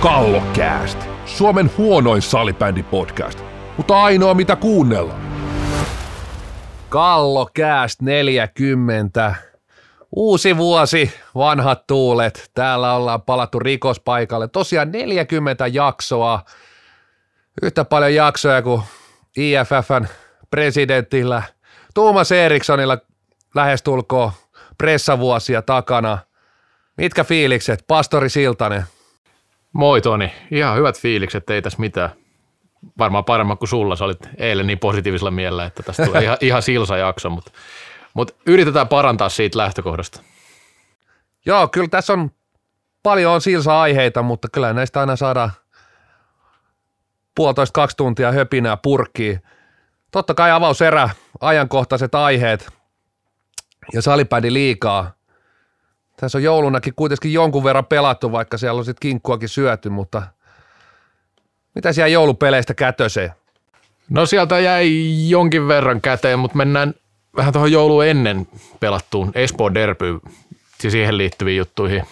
Kallokääst, Suomen huonoin salibändipodcast, mutta ainoa mitä kuunnellaan. Kallokääst 40. Uusi vuosi, vanhat tuulet. Täällä ollaan palattu rikospaikalle. Tosiaan 40 jaksoa. Yhtä paljon jaksoja kuin IFFn presidentillä Tuomas Erikssonilla lähestulkoon pressavuosia takana. Mitkä fiilikset? Pastori Siltanen. Moi Toni, ihan hyvät fiilikset, ei tässä mitään. Varmaan paremmin kuin sulla, sä olit eilen niin positiivisella mielellä, että tästä tulee ihan, ihan silsa jakso, mutta, mutta yritetään parantaa siitä lähtökohdasta. Joo, kyllä tässä on paljon on silsa-aiheita, mutta kyllä näistä aina saadaan puolitoista kaksi tuntia höpinää purkkiin. Totta kai avauserä, ajankohtaiset aiheet ja salipädi liikaa. Tässä on joulunakin kuitenkin jonkun verran pelattu, vaikka siellä on sitten kinkkuakin syöty, mutta mitä siellä joulupeleistä kätösee? No sieltä jäi jonkin verran käteen, mutta mennään vähän tuohon joulu ennen pelattuun Espoo Derby ja siihen liittyviin juttuihin.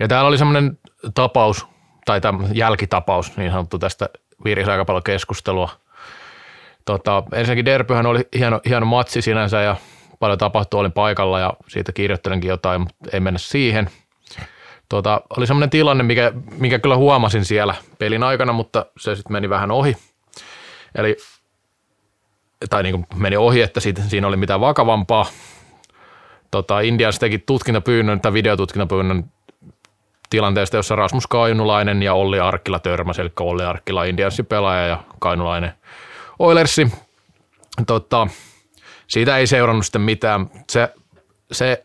Ja täällä oli semmoinen tapaus, tai jälkitapaus niin sanottu tästä viirisi aika paljon keskustelua. Tota, ensinnäkin Derbyhän oli hieno, hieno matsi sinänsä ja paljon tapahtui, olin paikalla ja siitä kirjoittelenkin jotain, mutta ei mennä siihen. Tota, oli semmoinen tilanne, mikä, mikä kyllä huomasin siellä pelin aikana, mutta se sitten meni vähän ohi. Eli, tai niin kuin meni ohi, että siitä, siinä oli mitään vakavampaa. Tota, Indians teki tutkintapyynnön tai videotutkintapyynnön tilanteesta, jossa Rasmus Kainulainen ja Olli Arkkila törmäsi, eli Olli Arkkila Indiansin pelaaja ja Kainulainen Oilersi. Tota, siitä ei seurannut sitten mitään. Se, se,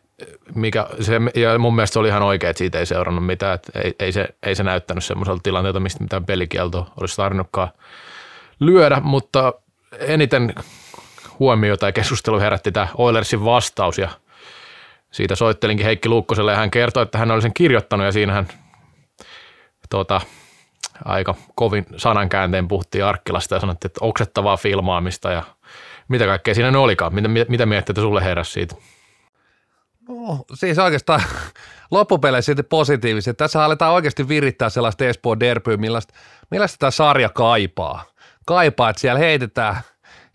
mikä, se, ja mun mielestä se oli ihan oikein, että siitä ei seurannut mitään. Ei, ei, se, ei se näyttänyt semmoiselta tilanteelta, mistä mitään pelikieltoa olisi tarvinnutkaan lyödä, mutta eniten huomiota ja keskustelu herätti tämä Oilersin vastaus ja siitä soittelinkin Heikki Luukkoselle ja hän kertoi, että hän oli sen kirjoittanut ja siinä hän tuota, aika kovin sanankäänteen puhuttiin Arkkilasta ja sanottiin, että oksettavaa filmaamista ja mitä kaikkea siinä ne olikaan? Mitä, mitä mietteitä sulle heräsi siitä? No, siis oikeastaan loppupeleissä silti positiivisesti. Tässä aletaan oikeasti virittää sellaista Espoo derbyä, millaista, millaista tämä sarja kaipaa. Kaipaa, että siellä heitetään,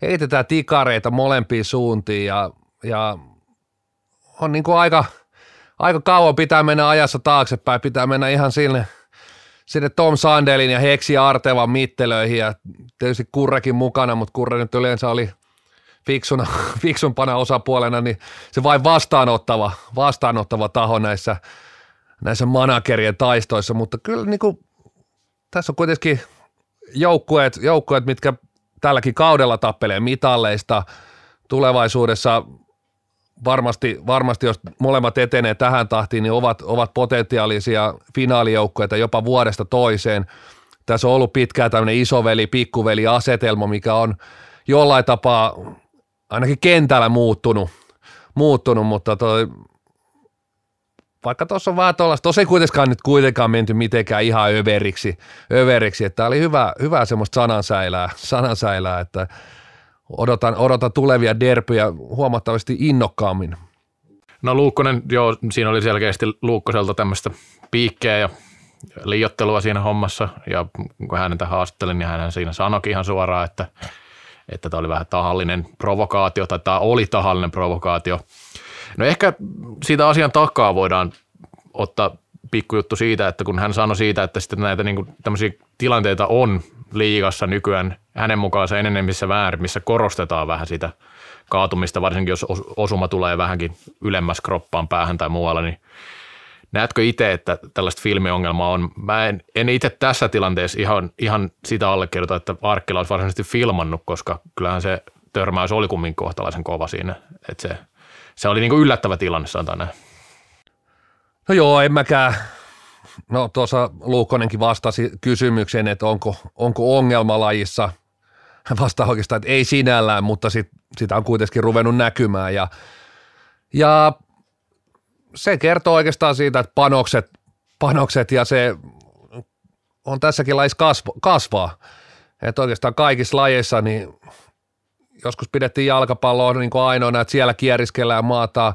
heitetään tikareita molempiin suuntiin ja, ja on niin kuin aika, aika kauan pitää mennä ajassa taaksepäin, pitää mennä ihan sinne, sinne Tom Sandelin ja Heksi Artevan mittelöihin ja tietysti Kurrekin mukana, mutta Kurre nyt yleensä oli – fiksuna, fiksumpana osapuolena, niin se vain vastaanottava, vastaanottava taho näissä, näissä managerien taistoissa, mutta kyllä niin kuin, tässä on kuitenkin joukkueet, joukkueet, mitkä tälläkin kaudella tappelee mitalleista tulevaisuudessa varmasti, varmasti jos molemmat etenee tähän tahtiin, niin ovat, ovat potentiaalisia finaalijoukkueita jopa vuodesta toiseen. Tässä on ollut pitkään tämmöinen isoveli, pikkuveli asetelma, mikä on jollain tapaa ainakin kentällä muuttunut, muuttunut mutta toi, vaikka tuossa on vähän tuollaista, tuossa ei kuitenkaan nyt kuitenkaan menty mitenkään ihan överiksi, överiksi että oli hyvä, hyvä semmoista sanansäilää, sanansäilää, että odotan, odotan tulevia derpyjä huomattavasti innokkaammin. No Luukkonen, joo, siinä oli selkeästi Luukkoselta tämmöistä piikkeä ja liiottelua siinä hommassa, ja kun häntä haastattelin, niin hän siinä sanoikin ihan suoraan, että että tämä oli vähän tahallinen provokaatio, tai tämä oli tahallinen provokaatio. No ehkä siitä asian takaa voidaan ottaa pikkujuttu siitä, että kun hän sanoi siitä, että sitten näitä niin kuin, tämmöisiä tilanteita on liigassa nykyään hänen mukaansa enemmissä väärin, missä korostetaan vähän sitä kaatumista, varsinkin jos osuma tulee vähänkin ylemmäs kroppaan päähän tai muualla, niin Näetkö itse, että tällaista filmiongelmaa on? Mä en, en itse tässä tilanteessa ihan, ihan sitä allekirjoita, että Arkkila olisi varsinaisesti filmannut, koska kyllähän se törmäys oli kummin kohtalaisen kova siinä. Että se, se oli niinku yllättävä tilanne, sanotaan näin. No joo, en mäkään. No tuossa Luukkonenkin vastasi kysymykseen, että onko, onko ongelma lajissa. Vastaa oikeastaan, että ei sinällään, mutta sit, sitä on kuitenkin ruvennut näkymään. Ja, ja se kertoo oikeastaan siitä, että panokset, panokset ja se on tässäkin lajissa kasvo, kasvaa. Että oikeastaan kaikissa lajeissa niin joskus pidettiin jalkapalloa niin kuin ainoana, että siellä kieriskellään maata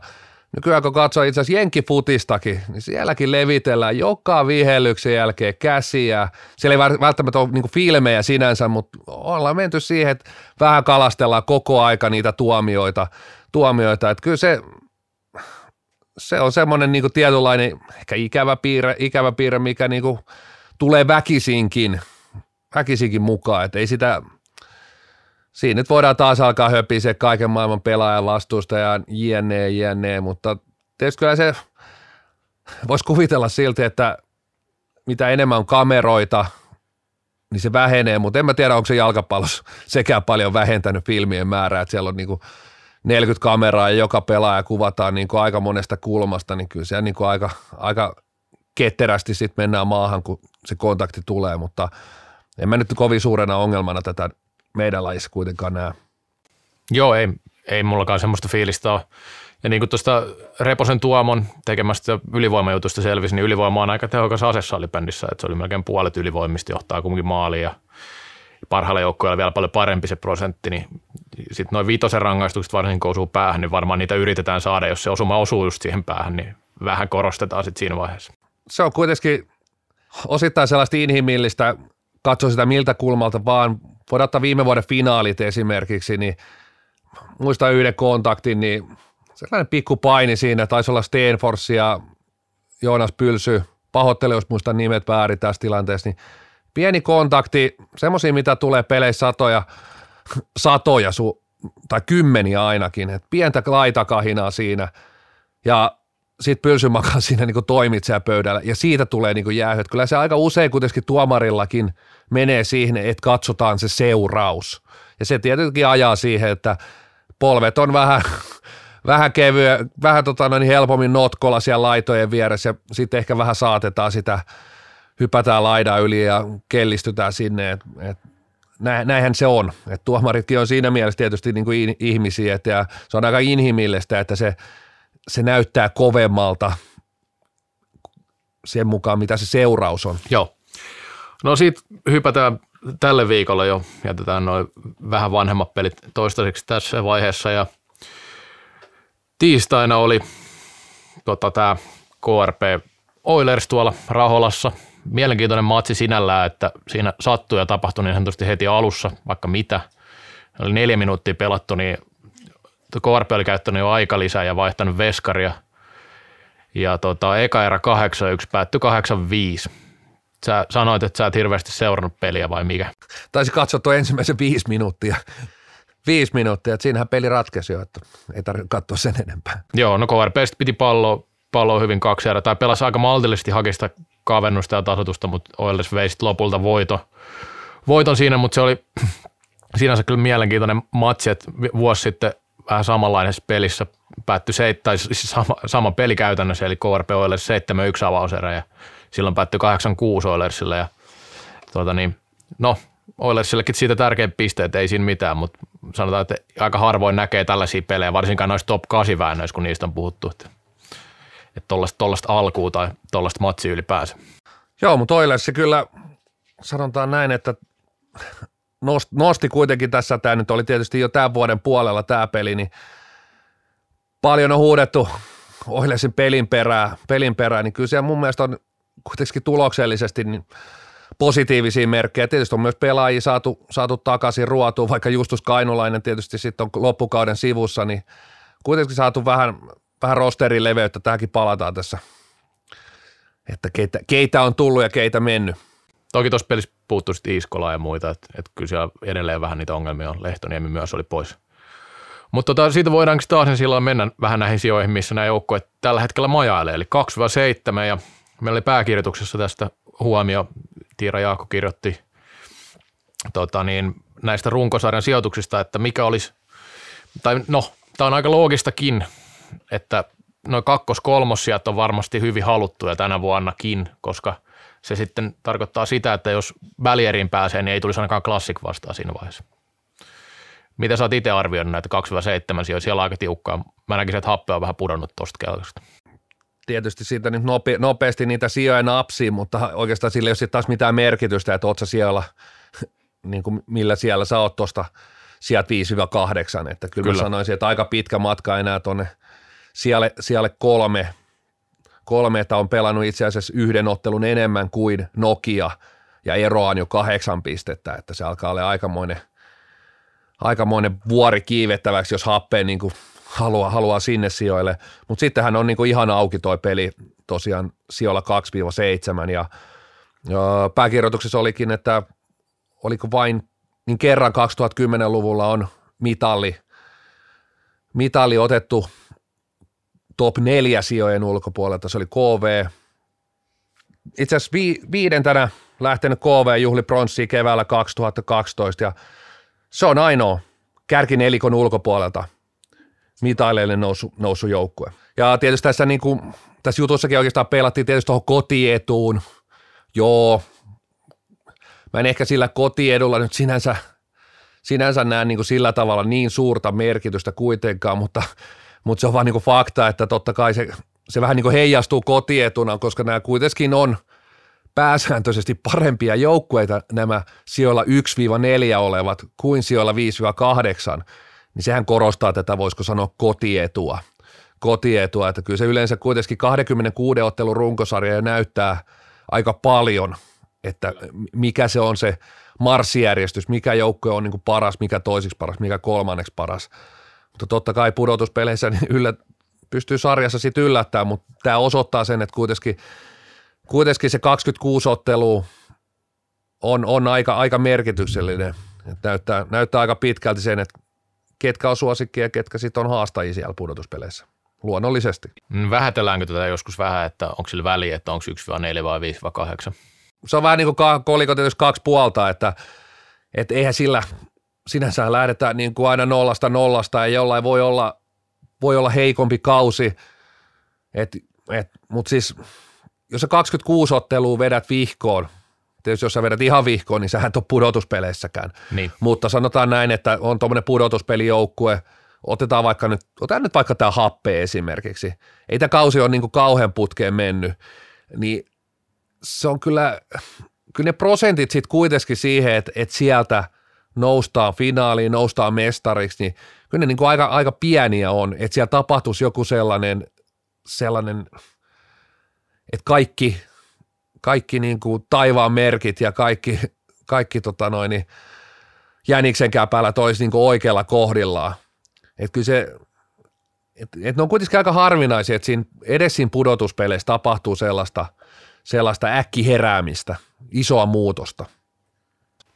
nykyään kun katsoo itse asiassa jenkkifutistakin, niin sielläkin levitellään joka vihellyksen jälkeen käsiä. Siellä ei välttämättä ole niin filmejä sinänsä, mutta ollaan menty siihen, että vähän kalastellaan koko aika niitä tuomioita. tuomioita. Että kyllä se, se on semmoinen niin tietynlainen ehkä ikävä piirre, ikävä piirre mikä niin tulee väkisinkin, väkisinkin mukaan. Että ei sitä, siinä nyt voidaan taas alkaa höpiä se kaiken maailman pelaajan vastuusta ja jne, jne, mutta tietysti kyllä se voisi kuvitella silti, että mitä enemmän on kameroita, niin se vähenee, mutta en mä tiedä, onko se jalkapallossa sekään paljon vähentänyt filmien määrää, että siellä on niin kuin 40 kameraa ja joka pelaaja kuvataan niin kuin aika monesta kulmasta, niin kyllä se niin kuin aika, aika ketterästi sitten mennään maahan, kun se kontakti tulee, mutta en mä nyt kovin suurena ongelmana tätä meidän lajissa kuitenkaan näe. Joo, ei, ei mullakaan semmoista fiilistä ole. Ja niin kuin tuosta Reposen Tuomon tekemästä ylivoimajutusta selvisi, niin ylivoima on aika tehokas ase salibändissä, että se oli melkein puolet ylivoimista, johtaa kumminkin maaliin ja parhailla joukkueilla vielä paljon parempi se prosentti, niin sitten noin viitosen rangaistukset varsinkin kun osuu päähän, niin varmaan niitä yritetään saada, jos se osuma osuu just siihen päähän, niin vähän korostetaan sitten siinä vaiheessa. Se on kuitenkin osittain sellaista inhimillistä, katso sitä miltä kulmalta vaan, voidaan ottaa viime vuoden finaalit esimerkiksi, niin muista yhden kontaktin, niin sellainen pikku paini siinä, taisi olla Stenfors ja Joonas Pylsy, pahoittelen, jos muistan nimet väärin tässä tilanteessa, niin pieni kontakti, semmoisia, mitä tulee peleissä satoja, satoja su, tai kymmeniä ainakin, että pientä laitakahinaa siinä ja sitten pylsy makaa siinä niin toimitsijapöydällä ja siitä tulee niin jäähyt. Kyllä se aika usein kuitenkin tuomarillakin menee siihen, että katsotaan se seuraus. Ja se tietenkin ajaa siihen, että polvet on vähän, vähän kevyä, vähän tota noin helpommin notkolla siellä laitojen vieressä ja sitten ehkä vähän saatetaan sitä, hypätään laidan yli ja kellistytään sinne, et, et, näinhän se on. Et tuomaritkin on siinä mielessä tietysti niin kuin ihmisiä, et, ja se on aika inhimillistä, että se, se näyttää kovemmalta sen mukaan, mitä se seuraus on. Joo. No siitä hypätään tälle viikolla jo, jätetään noin vähän vanhemmat pelit toistaiseksi tässä vaiheessa ja tiistaina oli tota, tämä KRP Oilers tuolla Raholassa. Mielenkiintoinen matsi sinällään, että siinä sattui ja tapahtui niin sanotusti heti alussa vaikka mitä. Oli neljä minuuttia pelattu, niin KRP oli käyttänyt jo aika lisää ja vaihtanut veskaria. Ja tota, eka erä 8-1 päättyi 8-5 Sä sanoit, että sä et hirveästi seurannut peliä vai mikä? Taisi katsoa tuo ensimmäisen viisi minuuttia. Viisi minuuttia, että siinähän peli ratkesi jo, että ei tarvitse katsoa sen enempää. Joo, no KRP piti palloa pallo hyvin kaksi erää, tai pelasi aika maltillisesti hakista kavennusta ja tasotusta, mutta Oilers vei lopulta voito. voiton siinä, mutta se oli sinänsä kyllä mielenkiintoinen matsi, että vuosi sitten vähän samanlaisessa pelissä päättyi se, tai siis sama, sama peli käytännössä, eli KRP Oilers 7-1 avauserä, ja silloin päättyi 8-6 Oilersille ja tuota niin, no Oilersillekin siitä tärkeä piste, että ei siinä mitään, mutta sanotaan, että aika harvoin näkee tällaisia pelejä, varsinkaan noissa top 8 väännöissä, kun niistä on puhuttu, että, että tollaista alkua tai tollaista matsia ylipäänsä. Joo, mutta Oilers kyllä sanotaan näin, että nosti kuitenkin tässä, tämä nyt oli tietysti jo tämän vuoden puolella tämä peli, niin paljon on huudettu Oilersin pelin perään, pelin perään, niin kyllä siellä mun mielestä on kuitenkin tuloksellisesti niin positiivisia merkkejä. Tietysti on myös pelaajia saatu, saatu takaisin ruotuun, vaikka Justus Kainulainen tietysti sitten on loppukauden sivussa, niin kuitenkin saatu vähän, vähän rosterin leveyttä. Tähänkin palataan tässä, että keitä, keitä on tullut ja keitä mennyt. Toki tuossa pelissä puuttuu sitten Iskola ja muita, että, että kyllä siellä edelleen vähän niitä ongelmia on. Lehtoniemi myös oli pois. Mutta tota, siitä voidaanko taas silloin mennä vähän näihin sijoihin, missä nämä joukkueet tällä hetkellä majailee, eli 2-7 ja Meillä oli pääkirjoituksessa tästä huomio, Tiira Jaakko kirjoitti tota niin, näistä runkosarjan sijoituksista, että mikä olisi, tai no, tämä on aika loogistakin, että noin kakkos-kolmossijat on varmasti hyvin haluttuja tänä vuonnakin, koska se sitten tarkoittaa sitä, että jos välieriin pääsee, niin ei tulisi ainakaan klassik vastaan siinä vaiheessa. Mitä sä oot itse arvioinut näitä 2-7 sijoja? Siellä on aika tiukkaa. Mä näkisin, että happe on vähän pudonnut tuosta kelkasta tietysti siitä nyt nope, nopeasti niitä sijoja napsiin, mutta oikeastaan sillä ei ole taas mitään merkitystä, että oot sä siellä, niin kuin millä siellä sä oot tuosta sieltä 5-8, että kyllä, kyllä. mä sanoisin, että aika pitkä matka enää tuonne siellä, siellä kolme, kolme, että on pelannut itse asiassa yhden ottelun enemmän kuin Nokia ja eroa on jo kahdeksan pistettä, että se alkaa olla aikamoinen, aikamoinen vuori kiivettäväksi, jos happeen niin kuin haluaa, haluaa sinne sijoille. Mutta sittenhän on niin kuin ihan auki toi peli tosiaan sijoilla 2-7 ja, ja pääkirjoituksessa olikin, että oliko vain niin kerran 2010-luvulla on mitalli, mitalli otettu top neljä sijojen ulkopuolelta, se oli KV. Itse asiassa vi, viidentenä lähtenyt KV juhli pronssia keväällä 2012 ja se on ainoa kärkinelikon ulkopuolelta mitaileille nousu, nousu joukkue. Ja tietysti tässä, niin kuin, tässä jutussakin oikeastaan pelattiin tietysti tuohon kotietuun. Joo, mä en ehkä sillä kotiedulla nyt sinänsä, sinänsä näe niin kuin sillä tavalla niin suurta merkitystä kuitenkaan, mutta, mutta se on vaan niin kuin fakta, että totta kai se, se vähän niin kuin heijastuu kotietuna, koska nämä kuitenkin on pääsääntöisesti parempia joukkueita nämä sijoilla 1-4 olevat kuin sijoilla 5-8, niin sehän korostaa tätä, voisiko sanoa kotietua. Kotietua, että kyllä se yleensä kuitenkin 26 ottelun runkosarja näyttää aika paljon – että mikä se on se marssijärjestys, mikä joukko on niin kuin paras, mikä toisiksi paras, mikä kolmanneksi paras. Mutta totta kai pudotuspeleissä niin yllä, pystyy sarjassa sitten yllättämään, mutta tämä osoittaa sen, että kuitenkin, kuitenkin se 26 ottelu on, on aika, aika merkityksellinen. Että näyttää, näyttää aika pitkälti sen, että ketkä on suosikkia ja ketkä sitten on haastajia siellä pudotuspeleissä. Luonnollisesti. Vähätelläänkö tätä joskus vähän, että onko sillä väliä, että onko 1-4 vai 5-8? se on vähän niin kuin koliko tietysti kaksi puolta, että, että eihän sillä sinänsä lähdetään niin kuin aina nollasta nollasta ja jollain voi olla, voi olla heikompi kausi, et, et, mutta siis jos sä 26 ottelua vedät vihkoon, tietysti jos sä vedät ihan vihkoon, niin sä et ole pudotuspeleissäkään. Niin. Mutta sanotaan näin, että on tuommoinen pudotuspelijoukkue, otetaan vaikka nyt, otetaan nyt vaikka tämä happe esimerkiksi. Ei tämä kausi ole niin kuin kauhean putkeen mennyt, niin se on kyllä, kyllä ne prosentit sitten kuitenkin siihen, että, että sieltä noustaan finaaliin, noustaan mestariksi, niin kyllä ne niin kuin aika, aika pieniä on, että siellä tapahtuisi joku sellainen, sellainen että kaikki, kaikki niin kuin taivaan merkit ja kaikki, kaikki tota noin, niin jäniksen käpälät olisi niin kuin oikealla kohdillaan. Että kyllä se, että et ne on kuitenkin aika harvinaisia, että siinä, edes siinä pudotuspeleissä tapahtuu sellaista – sellaista äkkiheräämistä, isoa muutosta.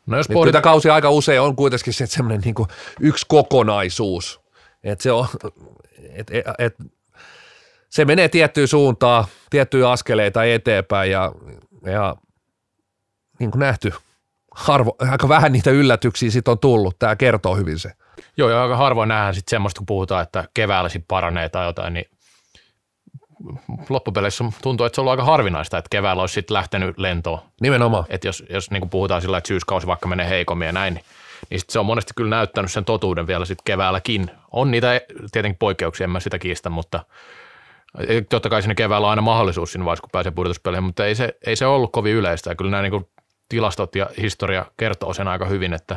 No jos pohdita... kausi aika usein on kuitenkin se, semmoinen niin yksi kokonaisuus, että se on, et, et, et, se menee tiettyyn suuntaan, tiettyjä askeleita eteenpäin ja, ja niin kuin nähty, harvo, aika vähän niitä yllätyksiä sit on tullut. Tämä kertoo hyvin se. Joo, ja aika harvoin nähdään sitten semmoista, kun puhutaan, että keväällä sitten paranee tai jotain, niin loppupeleissä tuntuu, että se on ollut aika harvinaista, että keväällä olisi sitten lähtenyt lentoon. Nimenomaan. Että jos, jos niin puhutaan sillä, että syyskausi vaikka menee heikommin ja näin, niin, niin sit se on monesti kyllä näyttänyt sen totuuden vielä sitten keväälläkin. On niitä tietenkin poikkeuksia, en mä sitä kiistä, mutta totta kai sinne keväällä on aina mahdollisuus siinä vaiheessa, kun pääsee pudotuspeleihin, mutta ei se, ei se ollut kovin yleistä. Ja kyllä nämä niin tilastot ja historia kertoo sen aika hyvin, että,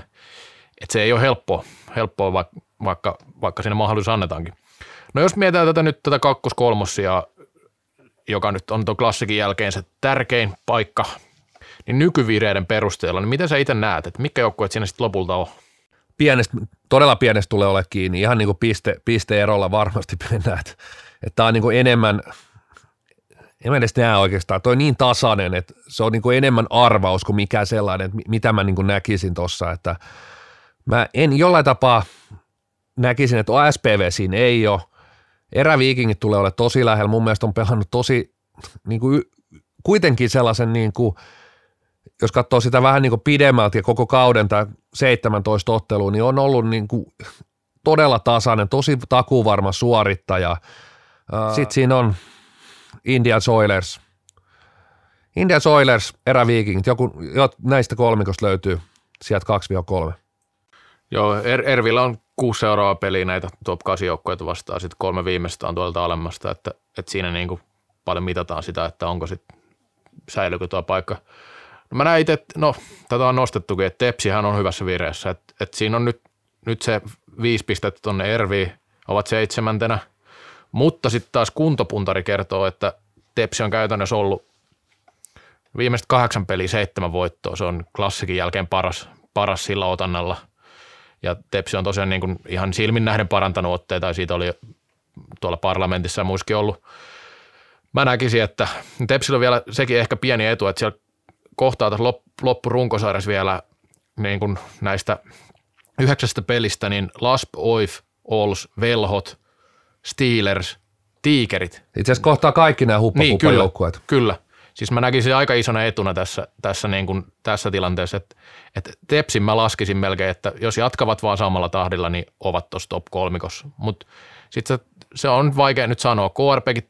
että se ei ole helppoa, helppoa vaikka, vaikka, vaikka sinne mahdollisuus annetaankin. No jos mietitään tätä nyt tätä kakkos-kolmossia joka nyt on tuon klassikin jälkeen se tärkein paikka, niin nykyvireiden perusteella, niin miten sä itse näet, että mikä joukkueet siinä sitten lopulta on? Pienestä, todella pienestä tulee ole kiinni, ihan niin kuin piste, pisteerolla varmasti mennään, että, että tämä on niin kuin enemmän, en mä edes näe oikeastaan, toi niin tasainen, että se on niin kuin enemmän arvaus kuin mikä sellainen, että mitä mä niin kuin näkisin tuossa, että mä en jollain tapaa näkisin, että SPV siinä ei ole, eräviikingit tulee olla tosi lähellä. Mun mielestä on pelannut tosi niin kuin, kuitenkin sellaisen, niin kuin, jos katsoo sitä vähän niin kuin pidemmältä ja koko kauden tai 17 ottelua, niin on ollut niin kuin todella tasainen, tosi takuvarma suorittaja. Sitten siinä on Indian Oilers. Indian Oilers, eräviikingit, joku, näistä kolmikosta löytyy sieltä 2-3. Joo, er, Ervillä on kuusi seuraavaa peliä näitä top 8 joukkoja vastaan, sitten kolme viimeistä on tuolta alemmasta, että, että siinä niin kuin paljon mitataan sitä, että onko sitten, säilyykö tuo paikka. No mä näin itse, no tätä on nostettukin, että Tepsihän on hyvässä vireessä, että, että siinä on nyt, nyt se viisi pistettä tuonne Erviin, ovat seitsemäntenä, Mutta sitten taas kuntopuntari kertoo, että Tepsi on käytännössä ollut viimeiset kahdeksan peliä seitsemän voittoa. Se on klassikin jälkeen paras, paras sillä otannalla. Ja Tepsi on tosiaan niin kuin ihan silmin nähden parantanut otteita ja siitä oli tuolla parlamentissa ja muissakin ollut. Mä näkisin, että Tepsillä on vielä sekin ehkä pieni etu, että siellä kohtaa tässä loppurunkosarjassa vielä niin kuin näistä yhdeksästä pelistä, niin Lasp, Oif, Ols, Velhot, Steelers, Tiikerit. Itse asiassa kohtaa kaikki nämä huppa Niin, kyllä, kyllä. Siis mä näkisin aika isona etuna tässä, tässä, niin kuin, tässä tilanteessa, että, että Tepsin mä laskisin melkein, että jos jatkavat vaan samalla tahdilla, niin ovat tuossa top kolmikossa. Mutta sitten se, se, on vaikea nyt sanoa. KRPkin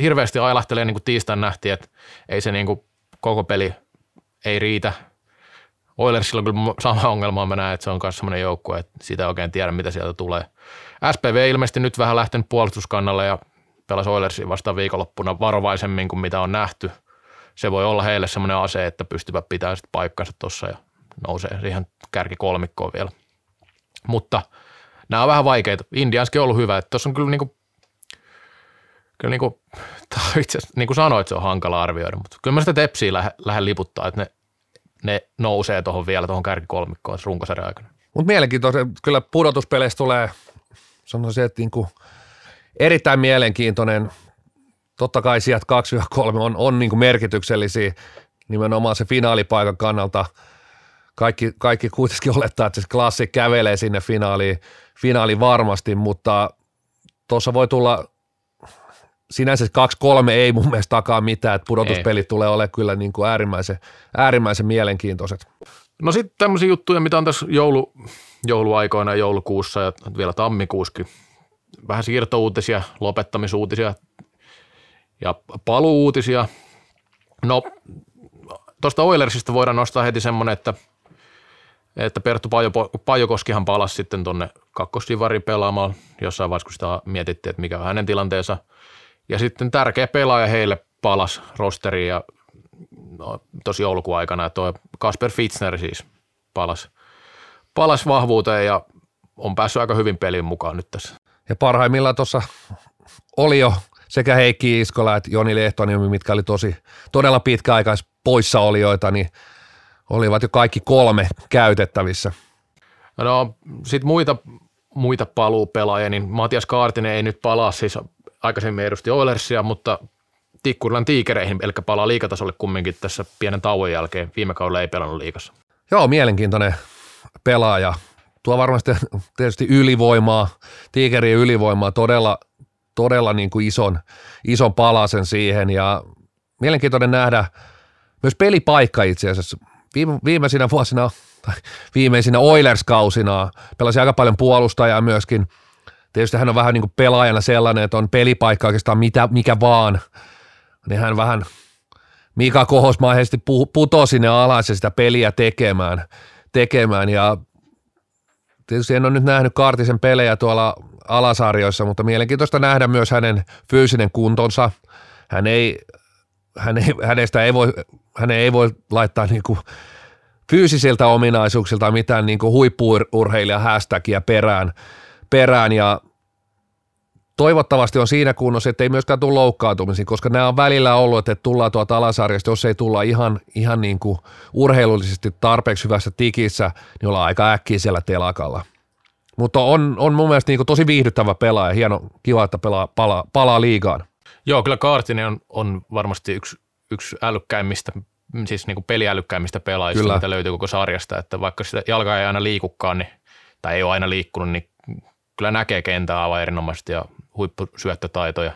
hirveästi ailahtelee, niin kuin tiistain nähtiin, että ei se niin kuin koko peli ei riitä. Oilersilla on kyllä sama ongelma, mä näen, että se on myös sellainen joukkue, että sitä ei oikein tiedä, mitä sieltä tulee. SPV ilmeisesti nyt vähän lähtenyt puolustuskannalle ja pelasi Oilersin vasta viikonloppuna varovaisemmin kuin mitä on nähty. Se voi olla heille semmoinen ase, että pystyvät pitämään sitten paikkansa tuossa ja nousee siihen kärki kolmikkoon vielä. Mutta nämä on vähän vaikeita. Indianskin on ollut hyvä. Tuossa on kyllä niinku, kyllä niinku, itse asiassa, niin kuin sanoit, se on hankala arvioida, mutta kyllä mä sitä tepsiä lähden, lähden liputtaa, että ne, ne nousee tuohon vielä tuohon kärkikolmikkoon runkosarjan aikana. Mutta mielenkiintoista, kyllä pudotuspeleissä tulee, sanoisin, että niinku erittäin mielenkiintoinen. Totta kai sijat 2-3 on, on niinku merkityksellisiä nimenomaan se finaalipaikan kannalta. Kaikki, kaikki kuitenkin olettaa, että se klassi kävelee sinne finaaliin, finaaliin varmasti, mutta tuossa voi tulla sinänsä 2-3 ei mun mielestä takaa mitään, että pudotuspelit ei. tulee olemaan kyllä niin kuin äärimmäisen, äärimmäisen mielenkiintoiset. No sitten tämmöisiä juttuja, mitä on tässä joulu, jouluaikoina, joulukuussa ja vielä tammikuuskin. Vähän siirtouutisia, lopettamisuutisia ja paluuutisia. No tuosta Oilersista voidaan nostaa heti semmoinen, että, että Perttu Pajo, Pajokoskihan palasi sitten tuonne kakkosdivarin pelaamaan jossain vaiheessa, kun sitä mietittiin, että mikä on hänen tilanteensa. Ja sitten tärkeä pelaaja heille palas rosteriin ja no, tosi joulukuun aikana, tuo Kasper Fitzner siis palas, palas vahvuuteen ja on päässyt aika hyvin pelin mukaan nyt tässä. Ja parhaimmillaan tuossa oli jo sekä Heikki Iskola että Joni Lehtoniemi, mitkä oli tosi todella pitkäaikais poissaolijoita, niin olivat jo kaikki kolme käytettävissä. No sitten muita, muita paluupelaajia, niin Matias Kaartinen ei nyt palaa, siis aikaisemmin edusti Oilersia, mutta Tikkurilan tiikereihin, eli palaa liikatasolle kumminkin tässä pienen tauon jälkeen. Viime kaudella ei pelannut liikassa. Joo, mielenkiintoinen pelaaja. Tuo varmasti tietysti ylivoimaa, tiikerien ylivoimaa, todella, todella niin kuin ison, ison palasen siihen ja mielenkiintoinen nähdä myös pelipaikka itse asiassa. Viime, viimeisinä vuosina tai viimeisinä Oilers-kausina pelasi aika paljon puolustajaa myöskin. Tietysti hän on vähän niin kuin pelaajana sellainen, että on pelipaikka oikeastaan mitä, mikä vaan. Niin hän vähän Mika Kohosmaisesti putosi sinne alas ja sitä peliä tekemään. tekemään. Ja tietysti en ole nyt nähnyt Kartisen pelejä tuolla alasarjoissa, mutta mielenkiintoista nähdä myös hänen fyysinen kuntonsa. Hän ei, hän ei, hänestä ei voi, hän ei voi laittaa niin kuin fyysisiltä ominaisuuksilta mitään niin kuin huippuurheilija perään, perään ja toivottavasti on siinä kunnossa, että ei myöskään tule loukkaantumisiin, koska nämä on välillä ollut, että tullaan tuolta alasarjasta, jos ei tulla ihan, ihan niin kuin urheilullisesti tarpeeksi hyvässä tikissä, niin ollaan aika äkkiä siellä telakalla. Mutta on, on mun mielestä niin kuin tosi viihdyttävä pelaaja, hieno, kiva, että pelaa, palaa, palaa liigaan. Joo, kyllä Kaartinen on, on varmasti yksi, yksi älykkäimmistä, siis niin kuin peliälykkäimmistä pelaajista, kyllä. mitä löytyy koko sarjasta, että vaikka sitä jalka ei aina liikukaan, niin, tai ei ole aina liikkunut, niin kyllä näkee kentää aivan erinomaisesti ja huippusyöttötaitoja.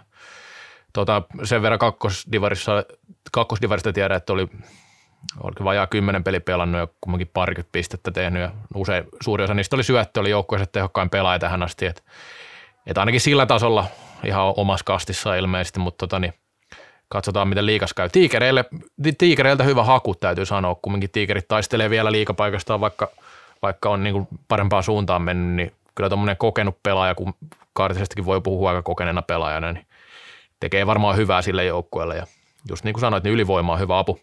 Tota, sen verran kakkosdivarissa, kakkosdivarista tiedän, että oli oliko vajaa kymmenen peli pelannut ja kummankin parikymmentä pistettä tehnyt ja usein suuri osa niistä oli syöttö, oli joukkueessa tehokkain pelaaja tähän asti, että et ainakin sillä tasolla ihan omassa kastissa ilmeisesti, mutta tota, niin, katsotaan miten liikas käy. Tiikereille, tiikereiltä hyvä haku täytyy sanoa, kumminkin tiikerit taistelee vielä liikapaikastaan, vaikka, vaikka on niin kuin parempaan suuntaan mennyt, niin kyllä tuommoinen kokenut pelaaja, kun Kaartisestakin voi puhua aika kokeneena pelaajana, niin tekee varmaan hyvää sille joukkueelle. Ja just niin kuin sanoit, niin ylivoima on hyvä apu.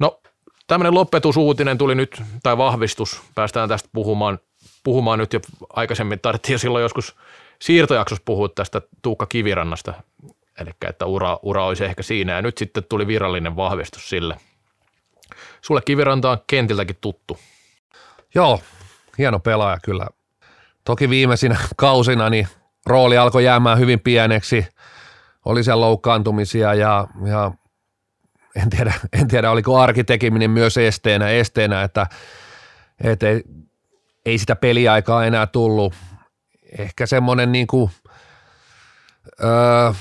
No tämmöinen lopetusuutinen tuli nyt, tai vahvistus, päästään tästä puhumaan, puhumaan nyt jo aikaisemmin, tarvittiin jo silloin joskus siirtojaksossa puhua tästä Tuukka Kivirannasta, eli että ura, ura olisi ehkä siinä, ja nyt sitten tuli virallinen vahvistus sille. Sulle Kiviranta on kentiltäkin tuttu. Joo, hieno pelaaja kyllä. Toki viimeisinä kausina niin rooli alkoi jäämään hyvin pieneksi. Oli siellä loukkaantumisia ja, ja en, tiedä, en tiedä, oliko arkitekeminen myös esteenä, esteenä että, että ei, ei sitä peliaikaa enää tullut. Ehkä semmoinen niin kuin, öö,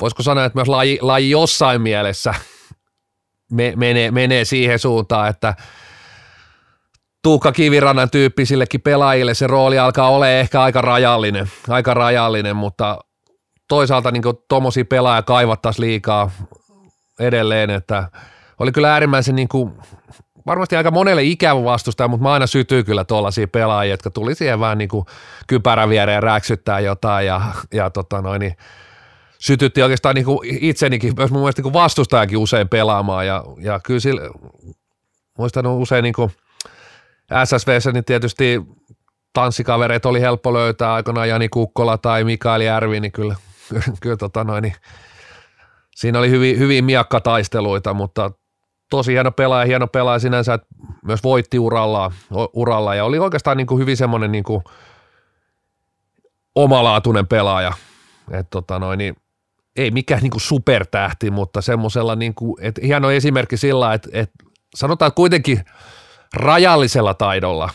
voisiko sanoa, että myös laji, laji jossain mielessä me, menee, menee siihen suuntaan, että Tuukka Kivirannan tyyppisillekin pelaajille se rooli alkaa olla ehkä aika rajallinen, aika rajallinen, mutta toisaalta niin tuommoisia pelaajia kaivattaisiin liikaa edelleen, että oli kyllä äärimmäisen niin kuin, varmasti aika monelle ikävä vastustaja, mutta mä aina sytyy kyllä tuollaisia pelaajia, jotka tuli siihen vähän niin kuin kypärän viereen räksyttää jotain ja, ja tota noin, niin sytytti oikeastaan niin itsenikin, myös mun mielestä niin vastustajakin usein pelaamaan ja, ja kyllä sillä, muistan usein niin kuin SSVssä niin tietysti tanssikavereita oli helppo löytää aikoinaan Jani Kukkola tai Mikael Järvi, niin kyllä, kyllä tota noin, niin siinä oli hyvin, hyvin miakkataisteluita, mutta tosi hieno pelaaja, hieno pelaaja sinänsä, että myös voitti uralla, uralla ja oli oikeastaan niin kuin hyvin semmoinen niin kuin omalaatuinen pelaaja. Et tota noin, niin ei mikään niin kuin supertähti, mutta semmoisella, niin kuin, että hieno esimerkki sillä, että, että sanotaan kuitenkin rajallisella taidolla,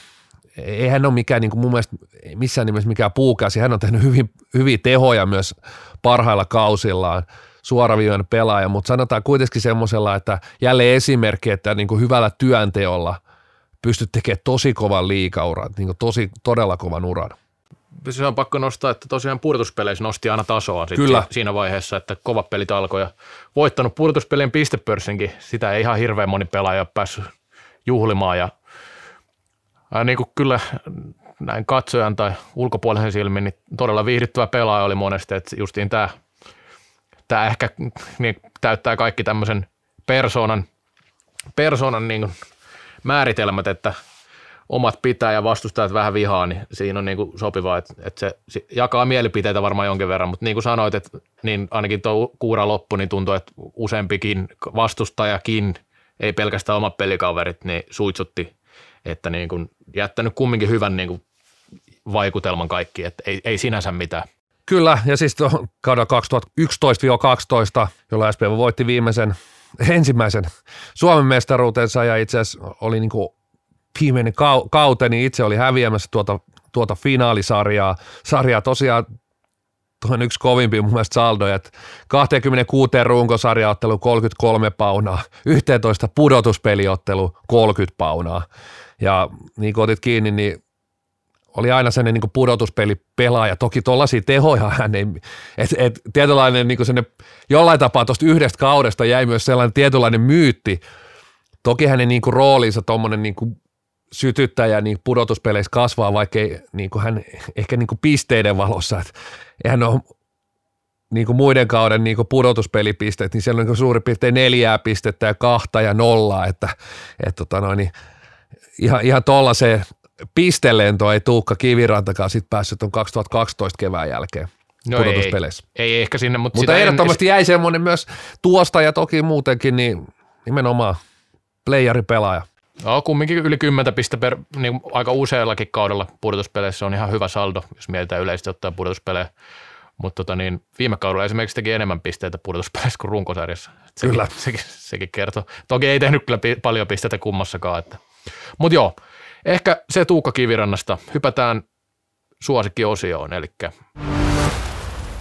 eihän ole mikään niin kuin mun mielestä missään nimessä mikään puukäsi, hän on tehnyt hyvin, hyviä tehoja myös parhailla kausillaan, suoraviivainen pelaaja, mutta sanotaan kuitenkin semmoisella, että jälleen esimerkki, että niin kuin hyvällä työnteolla pystyt tekemään tosi kovan liikauran, niin kuin tosi todella kovan uran. Se on pakko nostaa, että tosiaan pudotuspeleissä nosti aina tasoa Kyllä. siinä vaiheessa, että kovat pelit alkoi ja voittanut pudotuspelien pistepörssinkin. Sitä ei ihan hirveän moni pelaaja ole päässyt juhlimaan ja ää, niin kuin kyllä näin katsojan tai ulkopuolisen silmin, niin todella viihdyttävä pelaaja oli monesti, että justiin tämä tämä ehkä niin, täyttää kaikki tämmöisen persoonan, persoonan niin määritelmät, että omat pitää ja vastustajat vähän vihaa, niin siinä on niin kuin sopivaa, että, että se jakaa mielipiteitä varmaan jonkin verran, mutta niin kuin sanoit, että niin ainakin tuo kuura loppu, niin tuntuu, että useampikin vastustajakin, ei pelkästään omat pelikaverit, niin suitsutti, että niin kuin jättänyt kumminkin hyvän niin kuin vaikutelman kaikki, että ei, ei sinänsä mitään. Kyllä, ja siis kaudella 2011-12, jolla SPV voitti viimeisen, ensimmäisen Suomen mestaruutensa ja itse asiassa oli niin kuin viimeinen kauteni, niin itse oli häviämässä tuota, tuota finaalisarjaa. Sarjaa tosiaan tuon yksi kovimpi mun mielestä saldo, että 26 runkosarjaottelu 33 paunaa, 11 pudotuspeliottelu 30 paunaa. Ja niin kuin otit kiinni, niin oli aina sellainen niin pudotuspeli pelaaja. Toki tuollaisia tehoja hän ei, että et, tietynlainen niin sinne, jollain tapaa tuosta yhdestä kaudesta jäi myös sellainen tietynlainen myytti. Toki hänen niin kuin roolinsa tuommoinen niin kuin sytyttäjä niin pudotuspeleissä kasvaa, vaikka ei, niin kuin hän ehkä niin kuin pisteiden valossa, että eihän ole niin kuin muiden kauden niin kuin pudotuspelipisteet, niin siellä on niin suurin piirtein neljää pistettä ja kahta ja nollaa, että, että tota noin, niin ihan, ihan tuollaiseen pistelento ei Tuukka Kivirantakaan sit päässyt tuon 2012 kevään jälkeen no pudotuspeleissä. Ei, ei, ehkä sinne, mutta, mutta ehdottomasti en... jäi semmoinen myös tuosta ja toki muutenkin niin nimenomaan playeripelaaja. No kumminkin yli 10 pistä per, niin aika useallakin kaudella pudotuspeleissä on ihan hyvä saldo, jos mietitään yleisesti ottaa pudotuspelejä. Mutta tota niin, viime kaudella esimerkiksi teki enemmän pisteitä pudotuspeleissä kuin runkosarjassa. Sekin, kyllä. Sekin, sekin kertoo. Toki ei tehnyt kyllä paljon pisteitä kummassakaan. Että. Mutta joo, Ehkä se Tuukka Kivirannasta. Hypätään suosikkiosioon, eli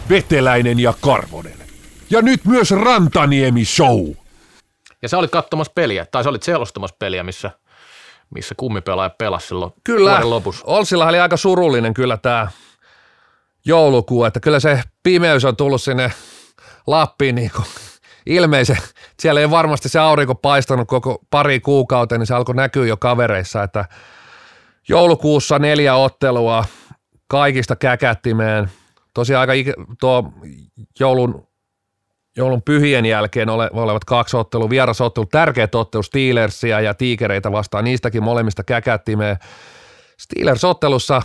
Veteläinen ja Karvonen. Ja nyt myös Rantaniemi Show. Ja sä olit katsomassa peliä, tai sä olit selostamassa peliä, missä, missä kummipelaaja pelasi silloin kyllä, lopussa. Olsilla oli aika surullinen kyllä tämä joulukuu, että kyllä se pimeys on tullut sinne Lappiin niin kuin ilmeisen, siellä ei varmasti se aurinko paistanut koko pari kuukautta, niin se alkoi näkyä jo kavereissa, että joulukuussa neljä ottelua kaikista käkättimeen. Tosiaan aika tuo joulun, joulun pyhien jälkeen ole, olevat kaksi ottelua, vierasottelu, tärkeät ottelu Steelersia ja Tiikereitä vastaan, niistäkin molemmista käkättimeen. Steelers-ottelussa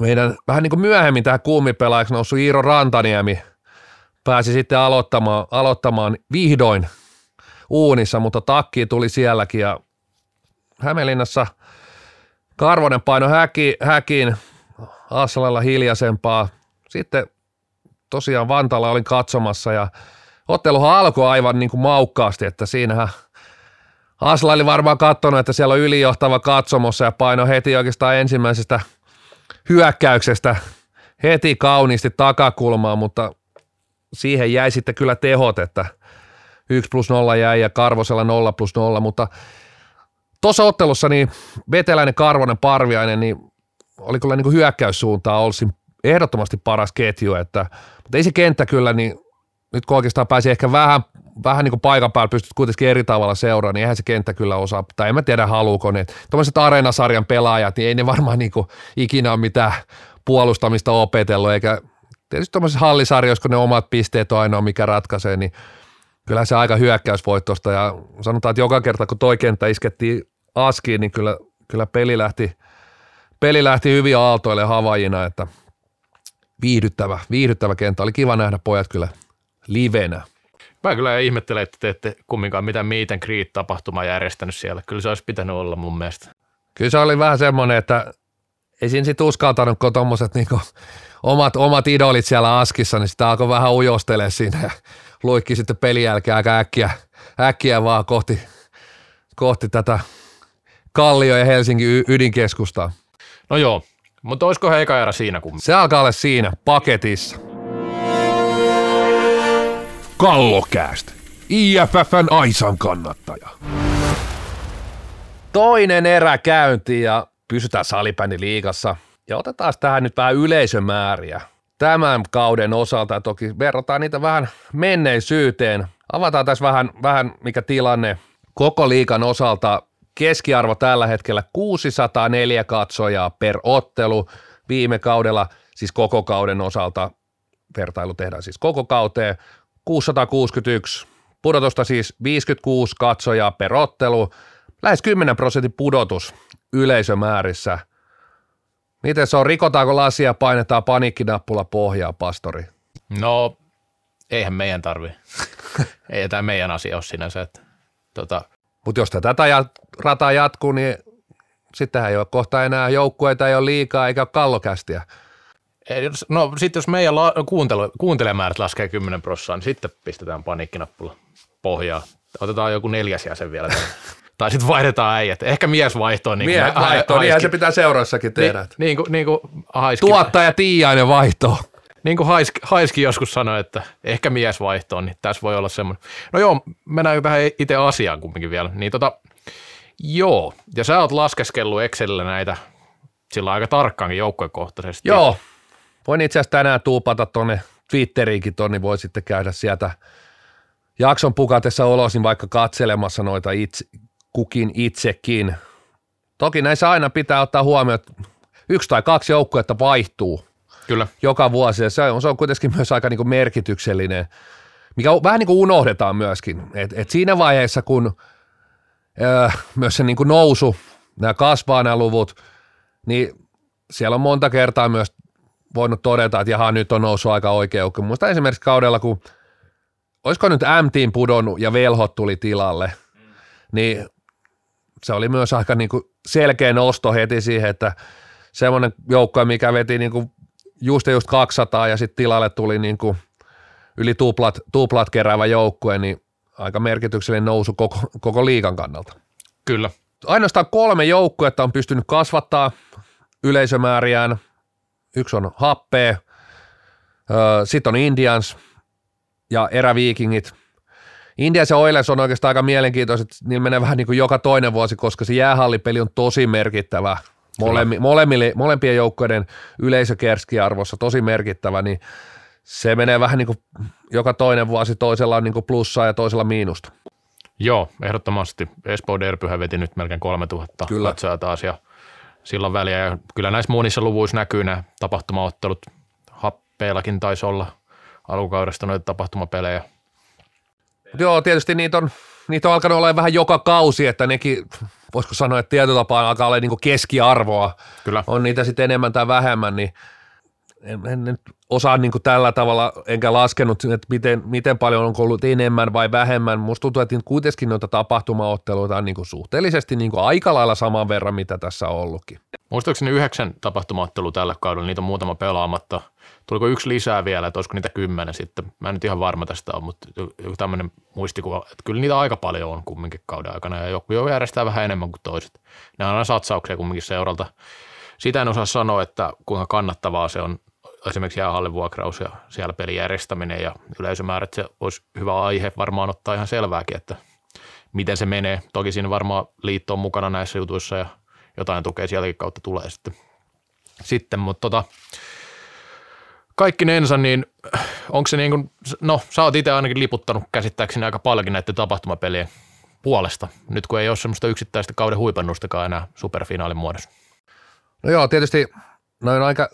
meidän vähän niin kuin myöhemmin tähän kuumipelaajaksi noussut Iiro Rantaniemi pääsi sitten aloittamaan, aloittamaan vihdoin uunissa, mutta takki tuli sielläkin ja Hämeenlinnassa Karvonen paino häki, häkiin, Assalalla hiljaisempaa. Sitten tosiaan Vantalla olin katsomassa ja otteluhan alkoi aivan niin kuin maukkaasti, että siinähän Asla oli varmaan katsonut, että siellä on ylijohtava katsomossa ja paino heti oikeastaan ensimmäisestä hyökkäyksestä heti kauniisti takakulmaan, mutta siihen jäi sitten kyllä tehot, että 1 plus 0 jäi ja Karvosella 0 plus 0, mutta tuossa ottelussa niin Veteläinen, Karvonen, Parviainen, niin oli kyllä niin kuin hyökkäyssuuntaa Olsin ehdottomasti paras ketju, että, mutta ei se kenttä kyllä, niin nyt kun oikeastaan pääsi ehkä vähän, vähän niin kuin paikan päällä, pystyt kuitenkin eri tavalla seuraamaan, niin eihän se kenttä kyllä osaa, tai en mä tiedä haluuko ne. Tuommoiset areenasarjan pelaajat, niin ei ne varmaan niin kuin ikinä ole mitään puolustamista opetellut, eikä tietysti tuommoisessa hallisarjoissa, kun ne omat pisteet on ainoa, mikä ratkaisee, niin kyllä se aika hyökkäysvoittosta ja sanotaan, että joka kerta kun toi kenttä iskettiin askiin, niin kyllä, kyllä peli, lähti, peli lähti hyvin aaltoille havajina, että viihdyttävä, viihdyttävä kenttä. Oli kiva nähdä pojat kyllä livenä. Mä kyllä ihmettelen, että te ette kumminkaan mitään meet and greet tapahtumaa järjestänyt siellä. Kyllä se olisi pitänyt olla mun mielestä. Kyllä se oli vähän semmoinen, että ei siinä sitten uskaltanut, kun tuommoiset niinku omat, omat idolit siellä askissa, niin sitä alkoi vähän ujostele siinä ja luikki sitten pelin jälkeen aika äkkiä, äkkiä vaan kohti, kohti tätä Kallio ja Helsingin ydinkeskustaa. No joo, mutta olisiko he eka erä siinä kun... Se alkaa olla siinä, paketissa. Kallokääst, IFFn Aisan kannattaja. Toinen erä käynti ja pysytään salipäni liigassa. Ja otetaan tähän nyt vähän yleisömääriä. Tämän kauden osalta toki verrataan niitä vähän menneisyyteen. Avataan tässä vähän, vähän mikä tilanne koko liikan osalta. Keskiarvo tällä hetkellä 604 katsojaa per ottelu. Viime kaudella, siis koko kauden osalta, vertailu tehdään siis koko kauteen, 661. Pudotusta siis 56 katsojaa per ottelu. Lähes 10 prosentin pudotus yleisömäärissä. Miten se on, rikotaanko lasia painetaan paniikkinappula pohjaa, pastori? No, eihän meidän tarvi. Ei tämä meidän asia ole sinänsä. Että, tota. Mutta jos tätä rataa jatkuu, niin sittenhän ei ole kohta enää joukkueita, ei ole liikaa eikä ole kallokästiä. No sitten jos meidän la- kuuntele- kuuntelemäärät laskee 10 prosenttia, niin sitten pistetään paniikkinappula pohjaa. Otetaan joku neljäs jäsen vielä. tai sitten vaihdetaan äijät. Ehkä mies vaihtoo. Niin mies vaihtoo, niin se pitää seuraissakin tehdä. Niin, niin kuin, niin kuin Tuottaja Tiiainen vaihtoo. Niin kuin haiski, haiski joskus sanoi, että ehkä mies vaihtoo, niin tässä voi olla semmoinen. No joo, mennään tähän itse asiaan kumminkin vielä. Niin tota, joo, ja sä oot laskeskellut Excelillä näitä sillä aika tarkkaankin joukkuekohtaisesti. Joo, voin itse asiassa tänään tuupata tuonne Twitteriinkin tuonne, niin voi sitten käydä sieltä jakson pukatessa olosin vaikka katselemassa noita itse, kukin itsekin. Toki näissä aina pitää ottaa huomioon, että yksi tai kaksi joukkuetta vaihtuu Kyllä. joka vuosi ja se on, se on kuitenkin myös aika niin kuin merkityksellinen, mikä vähän niin kuin unohdetaan myöskin. Et, et siinä vaiheessa, kun äh, myös se niin kuin nousu, nämä kasvaa nämä luvut, niin siellä on monta kertaa myös voinut todeta, että jaha, nyt on noussut aika oikein. Muista esimerkiksi kaudella, kun olisiko nyt MTin pudonnut ja Velhot tuli tilalle, niin se oli myös aika niin kuin selkeä nosto heti siihen, että semmoinen joukko, mikä veti niin kuin just just 200 ja sitten tilalle tuli niin kuin yli tuplat, tuplat keräävä joukkue, niin aika merkityksellinen nousu koko, koko liikan kannalta. Kyllä. Ainoastaan kolme joukkuetta on pystynyt kasvattaa yleisömääriään. Yksi on Happee, sitten on Indians ja eräviikingit – Indias ja Oilers on oikeastaan aika mielenkiintoiset, niillä menee vähän niin kuin joka toinen vuosi, koska se jäähallipeli on tosi merkittävä molemmi, molemmille, molempien joukkoiden yleisökerskiarvossa tosi merkittävä, niin se menee vähän niin kuin joka toinen vuosi, toisella on niin kuin plussaa ja toisella miinusta. Joo, ehdottomasti. Espoo Derpyhän veti nyt melkein 3000 kyllä. katsojaa taas ja silloin väliä. Ja kyllä näissä monissa luvuissa näkyy nämä tapahtumaottelut. Happeellakin taisi olla alkukaudesta noita tapahtumapelejä. Joo, tietysti niitä on niitä on alkanut olla vähän joka kausi, että nekin, voisiko sanoa, että tietyllä tapaa alkaa olla niin keskiarvoa. Kyllä. On niitä sitten enemmän tai vähemmän, niin en, en nyt osaa niin kuin tällä tavalla, enkä laskenut, että miten, miten paljon on ollut enemmän vai vähemmän. Musta tuntuu, että kuitenkin noita tapahtumaotteluita on niin kuin suhteellisesti niin kuin aika lailla saman verran, mitä tässä on ollutkin. Muistaakseni yhdeksän tapahtumaottelua tällä kaudella, niitä on muutama pelaamatta. Tuliko yksi lisää vielä, että olisiko niitä kymmenen sitten? Mä en nyt ihan varma tästä ole, mutta joku tämmöinen muistikuva, että kyllä niitä aika paljon on kumminkin kauden aikana ja joku jo järjestää vähän enemmän kuin toiset. Ne on aina satsauksia kumminkin seuralta. Sitä en osaa sanoa, että kuinka kannattavaa se on esimerkiksi jäähallin vuokraus ja siellä pelin järjestäminen ja yleisömäärät, se olisi hyvä aihe varmaan ottaa ihan selvääkin, että miten se menee. Toki siinä varmaan liitto on mukana näissä jutuissa ja jotain tukea sieltäkin kautta tulee sitten. sitten mutta tota, kaikki nensa, niin onko se niin kuin, no sä oot itse ainakin liputtanut käsittääkseni aika paljonkin näiden tapahtumapelien puolesta, nyt kun ei ole semmoista yksittäistä kauden huipennustakaan enää superfinaalin muodossa. No joo, tietysti noin aika,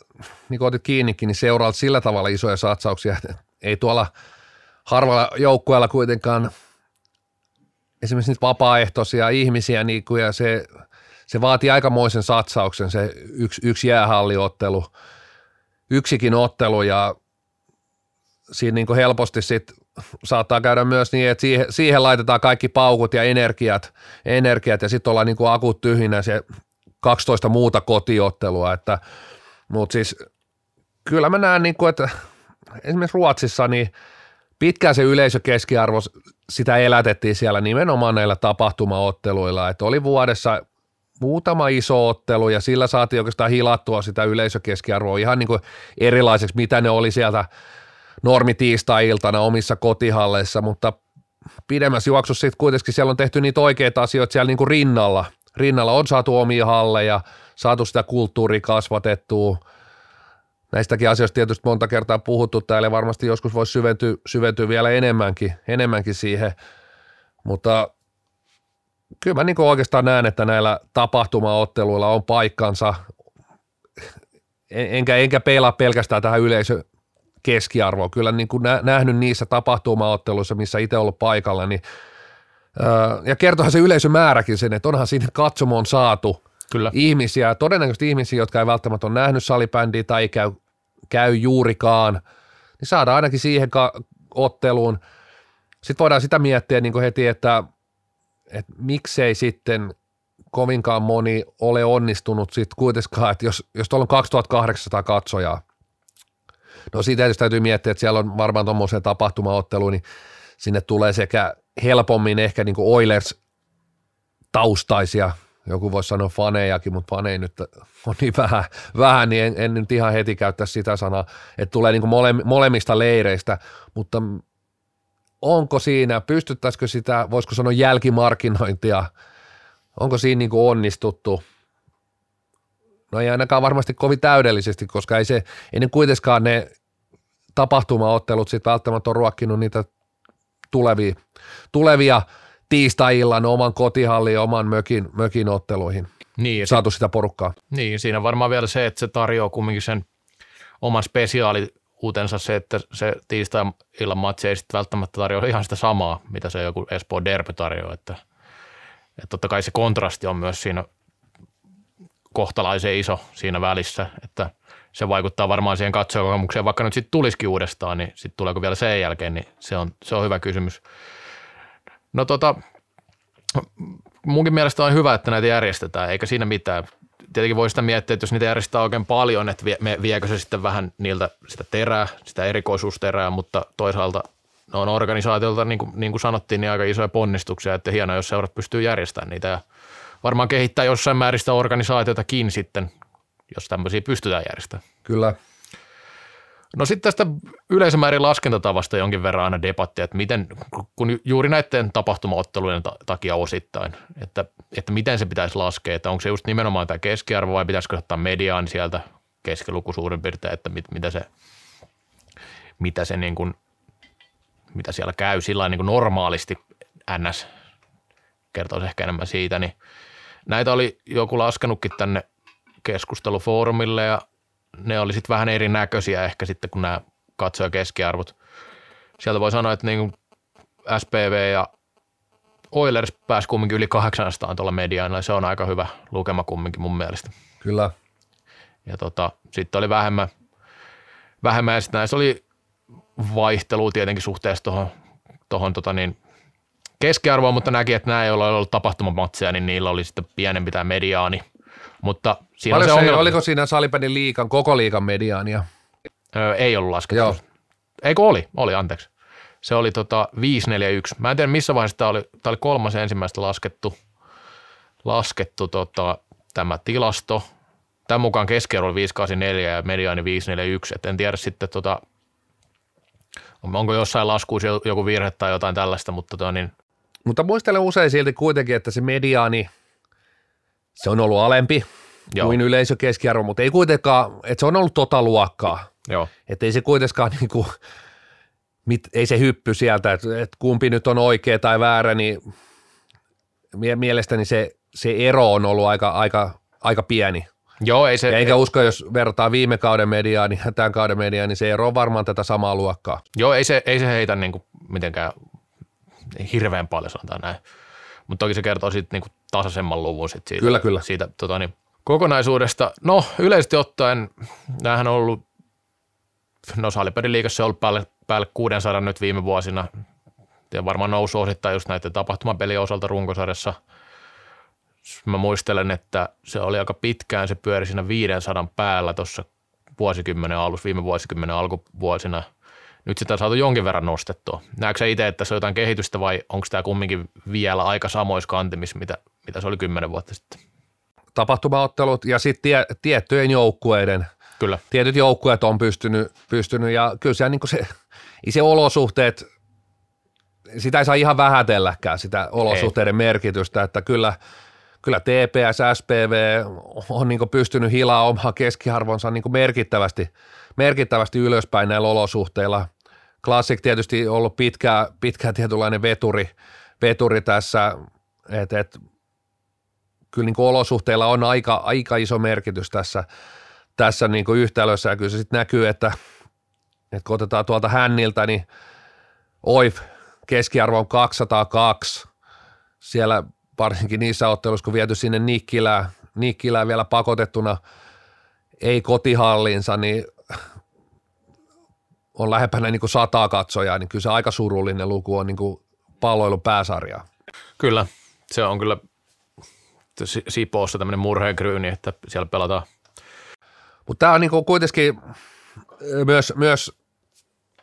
niin kuin otit kiinnikin, niin seuraat sillä tavalla isoja satsauksia, ei tuolla harvalla joukkueella kuitenkaan esimerkiksi niitä vapaaehtoisia ihmisiä, niin kuin, ja se, se vaatii aikamoisen satsauksen, se yksi, yksi jäähalliottelu, yksikin ottelu, ja siinä niin kuin helposti sit saattaa käydä myös niin, että siihen, siihen laitetaan kaikki paukut ja energiat, energiat ja sitten ollaan niin kuin akut tyhjinä se 12 muuta kotiottelua, että mutta siis kyllä mä näen, niin kuin, että esimerkiksi Ruotsissa niin pitkään se yleisökeskiarvo, sitä elätettiin siellä nimenomaan näillä tapahtumaotteluilla, että oli vuodessa muutama iso ottelu ja sillä saatiin oikeastaan hilattua sitä yleisökeskiarvoa ihan niin kuin erilaiseksi, mitä ne oli sieltä normi tiistai-iltana omissa kotihalleissa, mutta pidemmässä juoksussa sitten kuitenkin siellä on tehty niitä oikeita asioita siellä niin kuin rinnalla. Rinnalla on saatu omia halleja, saatu sitä kulttuuria kasvatettua. Näistäkin asioista tietysti monta kertaa puhuttu täällä varmasti joskus voisi syventyä, syventyä vielä enemmänkin, enemmänkin siihen, mutta kyllä mä niin oikeastaan näen, että näillä tapahtumaotteluilla on paikkansa, enkä, enkä peilaa pelkästään tähän yleisö keskiarvoon. Kyllä niin kuin nähnyt niissä tapahtumaotteluissa, missä itse ollut paikalla, niin ja kertohan se yleisömääräkin sen, että onhan siinä katsomoon saatu Kyllä. ihmisiä, todennäköisesti ihmisiä, jotka ei välttämättä ole nähnyt salibändiä tai ei käy, käy juurikaan, niin saadaan ainakin siihen ka- otteluun. Sitten voidaan sitä miettiä niin kuin heti, että, että miksei sitten kovinkaan moni ole onnistunut sitten kuitenkaan, että jos, jos tuolla on 2800 katsojaa, no siitä tietysti täytyy miettiä, että siellä on varmaan tuommoisen tapahtumaottelu, niin sinne tulee sekä helpommin ehkä niin kuin Oilers taustaisia joku voisi sanoa fanejakin, mutta faneja nyt on niin vähän, vähän niin en, en nyt ihan heti käyttää sitä sanaa, että tulee niin kuin mole, molemmista leireistä, mutta onko siinä, pystyttäisikö sitä, voisiko sanoa jälkimarkkinointia, onko siinä niin kuin onnistuttu? No ei ainakaan varmasti kovin täydellisesti, koska ei se, ei ne kuitenkaan ne tapahtumaottelut sitten välttämättä on ruokkinut niitä tulevia, tulevia tiistai-illan oman kotihallin ja oman mökin, mökin otteluihin. Niin, saatu sitä porukkaa. Niin, siinä varmaan vielä se, että se tarjoaa kumminkin sen oman spesiaali uutensa se, että se tiistai-illan matsi ei sitten välttämättä tarjoa ihan sitä samaa, mitä se joku Espoo Derby tarjoaa, että, että totta kai se kontrasti on myös siinä kohtalaisen iso siinä välissä, että se vaikuttaa varmaan siihen katsojakokemukseen, vaikka nyt sitten tulisikin uudestaan, niin sitten tuleeko vielä sen jälkeen, niin se on, se on hyvä kysymys. No tota, munkin mielestä on hyvä, että näitä järjestetään, eikä siinä mitään. Tietenkin voi sitä miettiä, että jos niitä järjestetään oikein paljon, että vie, me, viekö se sitten vähän niiltä sitä terää, sitä erikoisuusterää, mutta toisaalta ne on organisaatiolta, niin kuin, niin kuin sanottiin, niin aika isoja ponnistuksia, että hienoa, jos seurat pystyy järjestämään niitä ja varmaan kehittää jossain määrin sitä organisaatiotakin sitten, jos tämmöisiä pystytään järjestämään. Kyllä, No sitten tästä yleisömäärin laskentatavasta jonkin verran aina debattia, että miten, kun juuri näiden tapahtumaottelujen takia osittain, että, että miten se pitäisi laskea, että onko se just nimenomaan tämä keskiarvo vai pitäisikö ottaa mediaan sieltä keskiluku suurin piirtein, että mit, mitä se, mitä se niin kuin, mitä siellä käy sillä niin kuin normaalisti NS kertoisi ehkä enemmän siitä, niin näitä oli joku laskenutkin tänne keskustelufoorumille ja ne oli sitten vähän erinäköisiä ehkä sitten kuin nämä katsoja keskiarvot. Sieltä voi sanoa, että niin SPV ja Oilers pääsi kumminkin yli 800 tuolla mediaanilla, se on aika hyvä lukema kumminkin mun mielestä. Kyllä. Ja tota, sitten oli vähemmän, vähemmän ja sitten näissä oli vaihtelu tietenkin suhteessa tuohon tohon, tota niin, keskiarvoon, mutta näki, että nämä, joilla oli ollut tapahtumamatseja, niin niillä oli sitten pienempi tämä mediaani. Mutta siinä on Paljon se se, ongelma, oliko siinä salipädin liikan, koko liikan mediaania? Öö, ei ollut laskettu. Joo. Eikö oli? Oli, anteeksi. Se oli tota 541. Mä en tiedä missä vaiheessa tämä oli, tämä oli kolmas ensimmäistä laskettu, laskettu tota, tämä tilasto. Tämän mukaan keskiarvo oli 584 ja mediaani 541. Et en tiedä sitten, tota, onko jossain laskuissa joku virhe tai jotain tällaista, mutta tota, niin, Mutta muistelen usein silti kuitenkin, että se mediaani, se on ollut alempi Joo. kuin yleisökeskiarvo, mutta ei kuitenkaan, että se on ollut tota luokkaa. joo, Että ei se kuitenkaan niin kuin, mit, ei se hyppy sieltä, että, että kumpi nyt on oikea tai väärä, niin mie- mielestäni se, se ero on ollut aika, aika, aika pieni. joo ei se, Ja enkä usko, jos verrataan viime kauden mediaa ja tämän kauden mediaa, niin se ero on varmaan tätä samaa luokkaa. Joo, ei se, ei se heitä niin kuin mitenkään hirveän paljon sanotaan näin. Mutta toki se kertoo sitten niin tasaisemman luvun sit siitä, Kyllä, kyllä. siitä tota, niin, kokonaisuudesta. No yleisesti ottaen, näähän on ollut, no salipelin liikassa on ollut päälle, päälle 600 nyt viime vuosina. Ja varmaan nousu osittain just näiden tapahtumapelien osalta runkosarjassa. Mä muistelen, että se oli aika pitkään, se pyöri siinä 500 päällä tuossa vuosikymmenen alussa, viime vuosikymmenen alkuvuosina – nyt sitä on saatu jonkin verran nostettua. Näetkö itse, että se on jotain kehitystä vai onko tämä kumminkin vielä aika samoissa kantimissa, mitä, mitä se oli kymmenen vuotta sitten? Tapahtumaottelut ja sitten tie, tiettyjen joukkueiden, Kyllä. tietyt joukkueet on pystynyt, pystynyt ja kyllä se, niin se, se olosuhteet, sitä ei saa ihan vähätelläkään sitä olosuhteiden ei. merkitystä, että kyllä, kyllä TPS, SPV on niin pystynyt hilaa omaa keskiarvonsa niin merkittävästi, merkittävästi ylöspäin näillä olosuhteilla. Classic tietysti ollut pitkään, pitkään tietynlainen veturi, veturi tässä, että et, kyllä niin olosuhteilla on aika, aika iso merkitys tässä, tässä niin yhtälössä. Ja kyllä se sitten näkyy, että, että kun otetaan tuolta hänniltä, niin OIF keskiarvo on 202, siellä varsinkin niissä otteluissa, kun viety sinne Nikkilään, Nikkilään vielä pakotettuna ei kotihallinsa, niin on lähempänä niin kuin sataa katsojaa, niin kyllä se aika surullinen luku on niin kuin palloilun pääsarjaa. Kyllä, se on kyllä Sipoossa tämmöinen murheenkryyni, että siellä pelataan. Mutta tämä on niin kuin kuitenkin myös, myös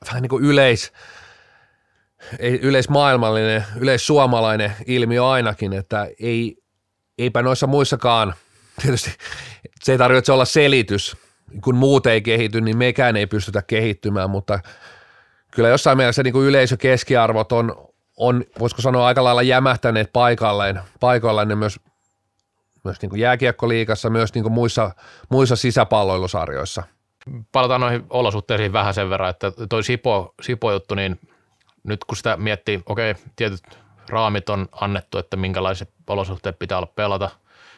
vähän niin kuin yleis, ei yleismaailmallinen, yleissuomalainen ilmiö ainakin, että ei, eipä noissa muissakaan, tietysti se ei tarvitse olla selitys, kun muut ei kehity, niin mekään ei pystytä kehittymään, mutta kyllä jossain mielessä niin kuin yleisökeskiarvot on, on, voisiko sanoa, aika lailla jämähtäneet paikalleen, paikalleen ne myös, myös niin kuin jääkiekkoliikassa, myös niin kuin muissa, muissa sisäpalloilusarjoissa. Palataan noihin olosuhteisiin vähän sen verran, että toi Sipo, Sipo-juttu, niin nyt kun sitä miettii, okei, tietyt raamit on annettu, että minkälaiset olosuhteet pitää olla pelata,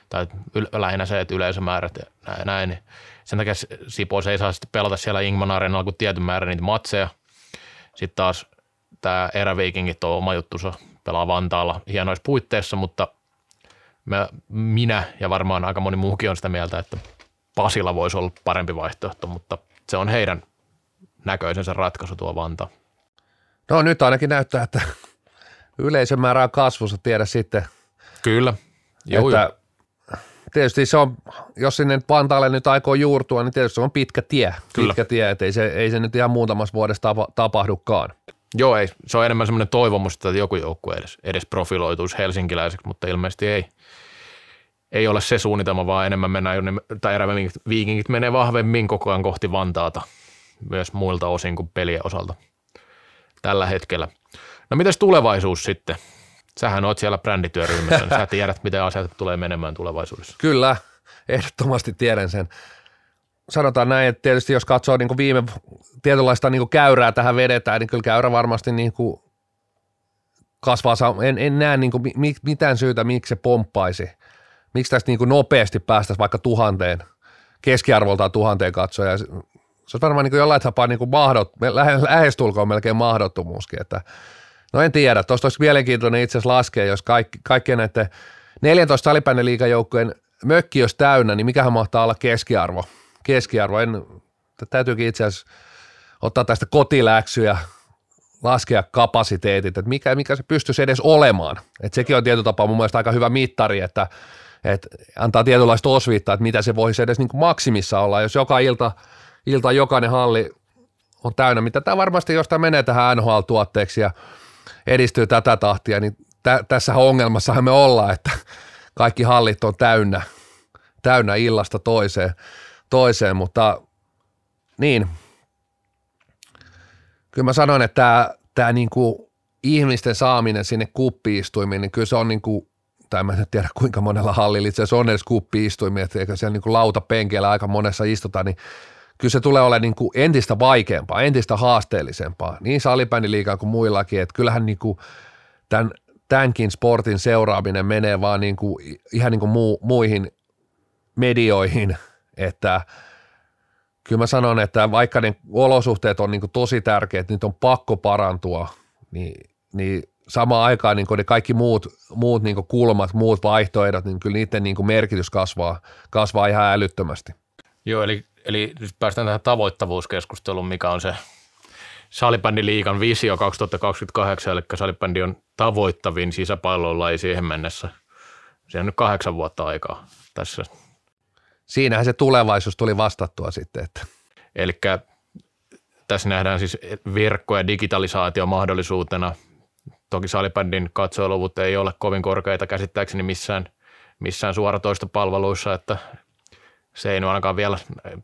tai lähinnä se, että yleisömäärät ja näin, niin sen takia Sipos ei saa sitten pelata siellä Ingman Arenalla kuin tietyn määrän niitä matseja. Sitten taas tämä eräviikingit on oma juttunsa, pelaa Vantaalla hienoissa puitteissa, mutta mä, minä ja varmaan aika moni muukin on sitä mieltä, että Pasilla voisi olla parempi vaihtoehto, mutta se on heidän näköisensä ratkaisu tuo Vantaa. No nyt ainakin näyttää, että yleisön määrä on kasvussa, tiedä sitten. Kyllä. Joo, että tietysti se on, jos sinne Vantaalle nyt aikoo juurtua, niin tietysti se on pitkä tie. Kyllä. Pitkä tie, että ei se, ei se nyt ihan muutamassa vuodessa tapa, tapahdukaan. Joo, ei. Se on enemmän semmoinen toivomus, että joku joukkue edes, edes profiloituisi helsinkiläiseksi, mutta ilmeisesti ei, ei ole se suunnitelma, vaan enemmän mennään, jonne, tai eräviikingit menee vahvemmin koko ajan kohti Vantaata, myös muilta osin kuin pelien osalta tällä hetkellä. No mitäs tulevaisuus sitten? Sähän oot siellä brändityöryhmässä, niin sä tiedät, miten asiat tulee menemään tulevaisuudessa. Kyllä, ehdottomasti tiedän sen. Sanotaan näin, että tietysti jos katsoo niin kuin viime tietynlaista niin kuin käyrää tähän vedetään, niin kyllä käyrä varmasti niin kuin kasvaa. En, en näe niin kuin mitään syytä, miksi se pomppaisi. Miksi tästä niin kuin nopeasti päästäisiin vaikka tuhanteen, keskiarvoltaan tuhanteen katsoja. Se olisi varmaan niin kuin jollain tapaa niin kuin mahdot, lähestulkoon melkein mahdottomuuskin, että No en tiedä, tuosta olisi mielenkiintoinen itse asiassa laskea, jos kaikki, kaikkien näiden 14 salibändin liikajoukkueen mökki olisi täynnä, niin mikähän mahtaa olla keskiarvo? Keskiarvo, en, täytyykin itse asiassa ottaa tästä kotiläksyjä, laskea kapasiteetit, että mikä, mikä se pystyisi edes olemaan. Et sekin on tietyllä tapaa mun mielestä aika hyvä mittari, että, että antaa tietynlaista osviittaa, että mitä se voisi edes niin maksimissa olla, jos joka ilta, ilta jokainen halli on täynnä, mitä tämä varmasti, jos tämä menee tähän NHL-tuotteeksi ja edistyy tätä tahtia, niin tä, tässä ongelmassahan me ollaan, että kaikki hallit on täynnä, täynnä illasta toiseen, toiseen mutta niin, kyllä mä sanoin, että tämä, tämä niin kuin ihmisten saaminen sinne kuppiistuimiin, niin kyllä se on niin kuin, tai mä en tiedä kuinka monella hallilla itse asiassa on edes kuppiistuimia, että eikä siellä niin kuin lautapenkeillä aika monessa istuta, niin kyllä se tulee olemaan niin kuin entistä vaikeampaa, entistä haasteellisempaa, niin salibändiliigaan kuin muillakin, että kyllähän niin kuin tämän, tämänkin sportin seuraaminen menee vaan niin kuin, ihan niin kuin muu, muihin medioihin, että kyllä mä sanon, että vaikka ne olosuhteet on niin kuin tosi tärkeät, niitä on pakko parantua, niin, niin samaan aikaan niin ne kaikki muut, muut niin kulmat, muut vaihtoehdot, niin kyllä niiden niin merkitys kasvaa, kasvaa ihan älyttömästi. Joo, eli Eli nyt päästään tähän tavoittavuuskeskusteluun, mikä on se liikan visio 2028, eli salibändi on tavoittavin sisäpallolla siihen mennessä. Se on nyt kahdeksan vuotta aikaa tässä. Siinähän se tulevaisuus tuli vastattua sitten. Että. Eli tässä nähdään siis verkko- ja digitalisaatio mahdollisuutena. Toki salibändin katsojaluvut ei ole kovin korkeita käsittääkseni missään, missään suoratoistopalveluissa, että se ei ainakaan vielä,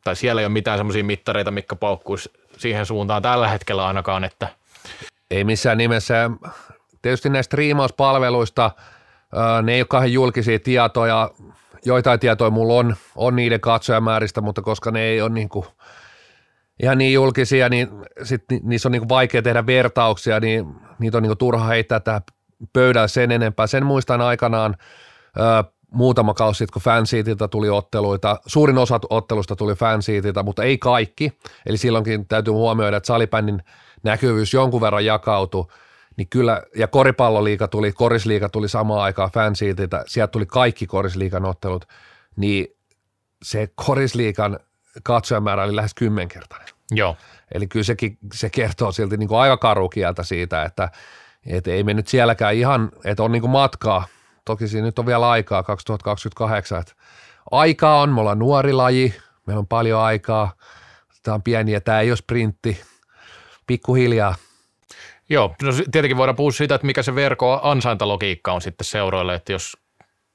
tai siellä ei ole mitään semmoisia mittareita, mikä paukkuisi siihen suuntaan tällä hetkellä ainakaan, että ei missään nimessä. Tietysti näistä striimauspalveluista, ne ei ole kahden julkisia tietoja, joitain tietoja mulla on, on niiden katsojamääristä, mutta koska ne ei ole niin kuin ihan niin julkisia, niin sit niissä on niin kuin vaikea tehdä vertauksia, niin niitä on niin kuin turha heittää tähän pöydälle sen enempää. Sen muistan aikanaan muutama kausi sitten, kun fanseatilta tuli otteluita. Suurin osa ottelusta tuli fanseatilta, mutta ei kaikki. Eli silloinkin täytyy huomioida, että salibändin näkyvyys jonkun verran jakautui. Niin kyllä, ja koripalloliiga tuli, korisliiga tuli samaan aikaan fanseatilta, sieltä tuli kaikki korisliigan ottelut, niin se korisliigan katsojamäärä oli lähes kymmenkertainen. Joo. Eli kyllä sekin, se kertoo silti niin kuin aika karukieltä siitä, että, että ei me nyt sielläkään ihan, että on niin kuin matkaa – toki siinä nyt on vielä aikaa 2028, että aikaa on, me ollaan nuori laji, meillä on paljon aikaa, tämä on pieni ja tämä ei ole sprintti, pikkuhiljaa. Joo, no tietenkin voidaan puhua siitä, että mikä se verkko ansaintalogiikka on sitten seuroille, että jos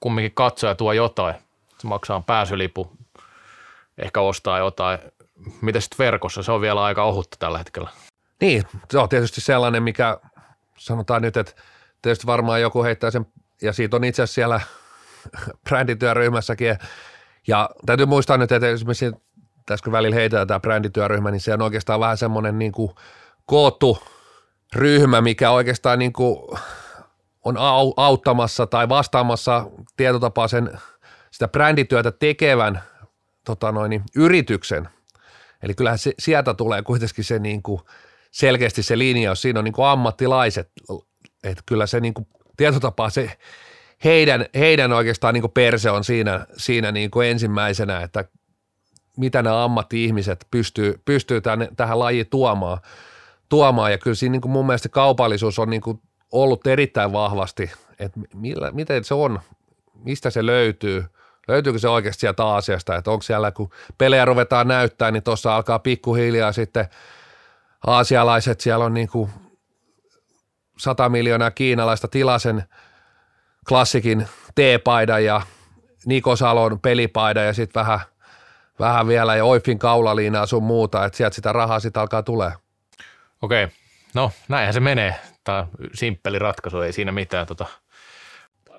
kumminkin katsoja tuo jotain, se maksaa pääsylipu, ehkä ostaa jotain, miten sitten verkossa, se on vielä aika ohutta tällä hetkellä. Niin, se on tietysti sellainen, mikä sanotaan nyt, että tietysti varmaan joku heittää sen ja siitä on itse asiassa siellä brändityöryhmässäkin. Ja täytyy muistaa nyt, että esimerkiksi tässä kun välillä heitetään tämä brändityöryhmä, niin se on oikeastaan vähän semmoinen niin kuin koottu ryhmä, mikä oikeastaan niin kuin on auttamassa tai vastaamassa tietotapaa sen sitä brändityötä tekevän tota noin, yrityksen. Eli kyllähän se, sieltä tulee kuitenkin se niin kuin selkeästi se linjaus, siinä on niin kuin ammattilaiset, että kyllä se niin kuin tietotapaa se heidän, heidän oikeastaan niin perse on siinä, siinä niin ensimmäisenä, että mitä nämä ammatti-ihmiset pystyy, pystyy tänne, tähän lajiin tuomaan, tuomaan. Ja kyllä siinä niin kuin mun mielestä kaupallisuus on niin kuin ollut erittäin vahvasti, että millä, miten se on, mistä se löytyy, löytyykö se oikeasti sieltä Aasiasta, että onko siellä, kun pelejä ruvetaan näyttää, niin tuossa alkaa pikkuhiljaa sitten aasialaiset, siellä on niin kuin 100 miljoonaa kiinalaista tilasen klassikin T-paidan ja Niko Salon pelipaidan ja sitten vähän, vähän vielä ja Oifin kaulaliinaa sun muuta, että sieltä sitä rahaa sitten alkaa tulee. Okei, no näinhän se menee. Tämä simppeli ratkaisu, ei siinä mitään. Tota.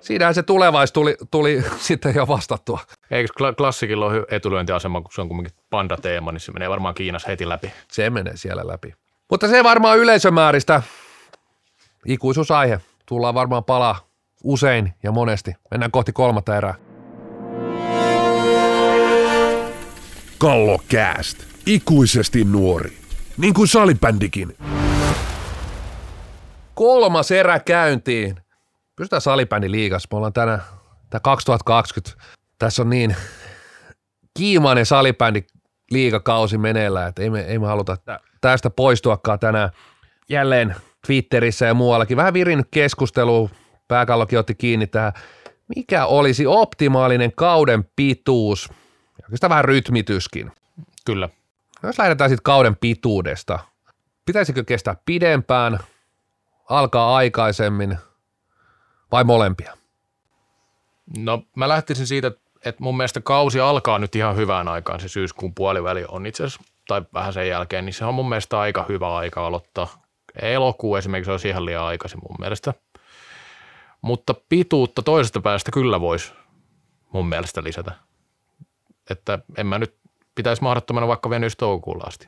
Siinähän se tulevais tuli, tuli sitten jo vastattua. Eikö klassikilla ole etulyöntiasema, kun se on kuitenkin panda-teema, niin se menee varmaan Kiinassa heti läpi. Se menee siellä läpi. Mutta se varmaan yleisömääristä ikuisuusaihe. Tullaan varmaan palaa usein ja monesti. Mennään kohti kolmatta erää. kolmas erä käyntiin. Pysytään salibändi liigas. Me ollaan tänään, tämä 2020. Tässä on niin kiimainen salibändi liigakausi meneillään, että ei me, ei me haluta tästä poistuakaan tänään jälleen Twitterissä ja muuallakin. Vähän virinnyt keskustelu, pääkallokin otti kiinni tähän, mikä olisi optimaalinen kauden pituus, ja sitä vähän rytmityskin. Kyllä. Jos lähdetään sitten kauden pituudesta, pitäisikö kestää pidempään, alkaa aikaisemmin vai molempia? No mä lähtisin siitä, että mun mielestä kausi alkaa nyt ihan hyvään aikaan, se syyskuun puoliväli on itse asiassa, tai vähän sen jälkeen, niin se on mun mielestä aika hyvä aika aloittaa. Elokuu esimerkiksi olisi ihan liian aikaisin mun mielestä. Mutta pituutta toisesta päästä kyllä voisi mun mielestä lisätä. Että en mä nyt pitäisi mahdottomana vaikka venyys toukokuulla asti.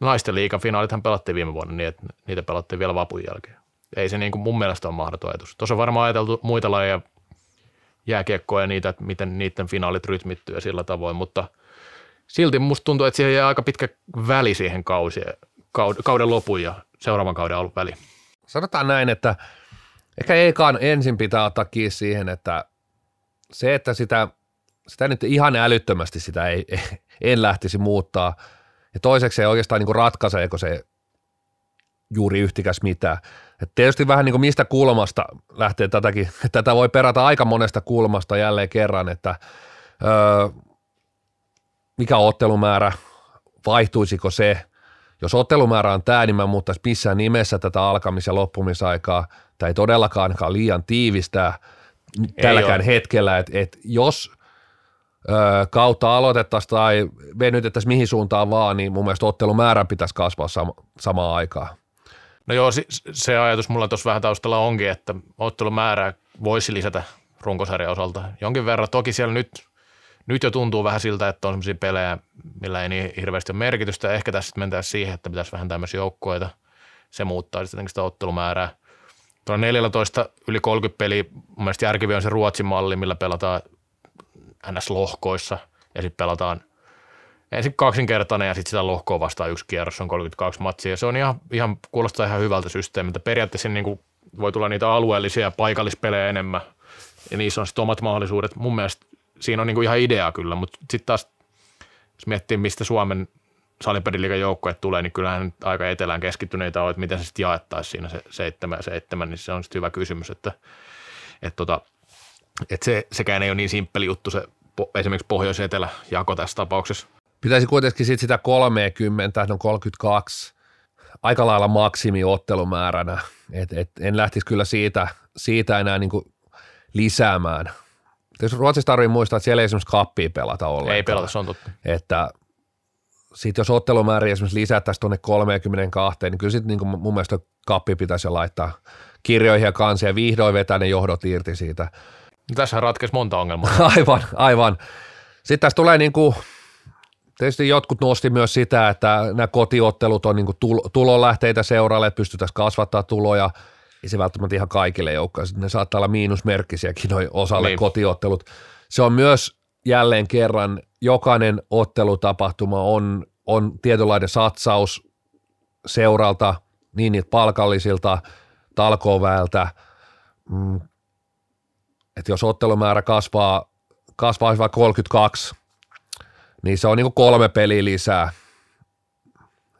Naisten liigafinaalithan pelattiin viime vuonna niin, että niitä pelattiin vielä vapun jälkeen. Ei se niin kuin mun mielestä ole mahdoton ajatus. Tuossa on varmaan ajateltu muita lajeja, jääkiekkoa ja niitä, että miten niiden finaalit rytmittyy ja sillä tavoin, mutta silti musta tuntuu, että siihen jää aika pitkä väli siihen kausien, kauden lopun ja seuraavan kauden alun väli. Sanotaan näin, että ehkä eikaan ensin pitää ottaa kiinni siihen, että se, että sitä, sitä nyt ihan älyttömästi sitä ei, en lähtisi muuttaa. Ja toiseksi se oikeastaan niin ratkaiseeko se juuri yhtikäs mitään. Et tietysti vähän niin kuin mistä kulmasta lähtee tätäkin, tätä voi perata aika monesta kulmasta jälleen kerran, että öö, mikä ottelumäärä, vaihtuisiko se, jos ottelumäärä on tämä, niin mä muuttaisi missään nimessä tätä alkamis- ja loppumisaikaa. Tämä ei todellakaan liian tiivistää tälläkään hetkellä, että et jos ö, kautta aloitettaisiin tai venytettäisiin mihin suuntaan vaan, niin mun mielestä ottelumäärän pitäisi kasvaa sama, samaan aikaan. No joo, se ajatus mulla tuossa vähän taustalla onkin, että ottelumäärää voisi lisätä runkosarjan osalta jonkin verran. Toki siellä nyt, nyt jo tuntuu vähän siltä, että on sellaisia pelejä, millä ei niin hirveästi ole merkitystä. Ehkä tässä mentäisiin siihen, että pitäisi vähän tämmöisiä joukkoita. Se muuttaa sitten sitä ottelumäärää. Tuolla 14 yli 30 peliä, mun mielestä järkevi on se Ruotsin malli, millä pelataan NS-lohkoissa ja sitten pelataan – ensin kaksinkertainen ja sitten sitä lohkoa vastaan yksi kierros on 32 matsia. Ja se on ihan, ihan, kuulostaa ihan hyvältä systeemiltä. Periaatteessa niin kuin voi tulla niitä alueellisia paikallispelejä enemmän ja niissä on sitten omat mahdollisuudet. Mun mielestä siinä on niin kuin ihan idea kyllä, mutta sitten taas jos miettii, mistä Suomen salipediliikan joukkueet tulee, niin kyllähän aika etelään keskittyneitä on, että miten se sitten jaettaisiin siinä se seitsemän ja seitsemän, niin se on sitten hyvä kysymys, että, että, tota, että se, sekään ei ole niin simppeli juttu se esimerkiksi pohjois-etelä jako tässä tapauksessa. Pitäisi kuitenkin sit sitä 30, no 32 aika lailla maksimiottelumääränä, et, et en lähtisi kyllä siitä, siitä enää niin lisäämään. Jos Ruotsissa tarvii muistaa, että siellä ei esimerkiksi kappia pelata ollenkaan. Ei pelata, se on totta. Että sitten jos ottelumäärä esimerkiksi lisättäisiin tuonne 32, niin kyllä sitten niin mun mielestä kappi pitäisi jo laittaa kirjoihin ja kansia ja vihdoin vetää ne johdot irti siitä. Tässä ratkesi monta ongelmaa. aivan, aivan. Sitten tässä tulee niin kuin Tietysti jotkut nosti myös sitä, että nämä kotiottelut on niin tulonlähteitä seuraalle, että pystyttäisiin kasvattaa tuloja. Ei se välttämättä ihan kaikille joukkoille. Ne saattaa olla miinusmerkkisiäkin noin osalle niin. kotiottelut. Se on myös jälleen kerran, jokainen ottelutapahtuma on, on tietynlainen satsaus seuralta, niin niitä palkallisilta, talkoväeltä. Mm. Että jos ottelumäärä kasvaa, kasvaa vaikka 32, niin se on niin kolme peliä lisää.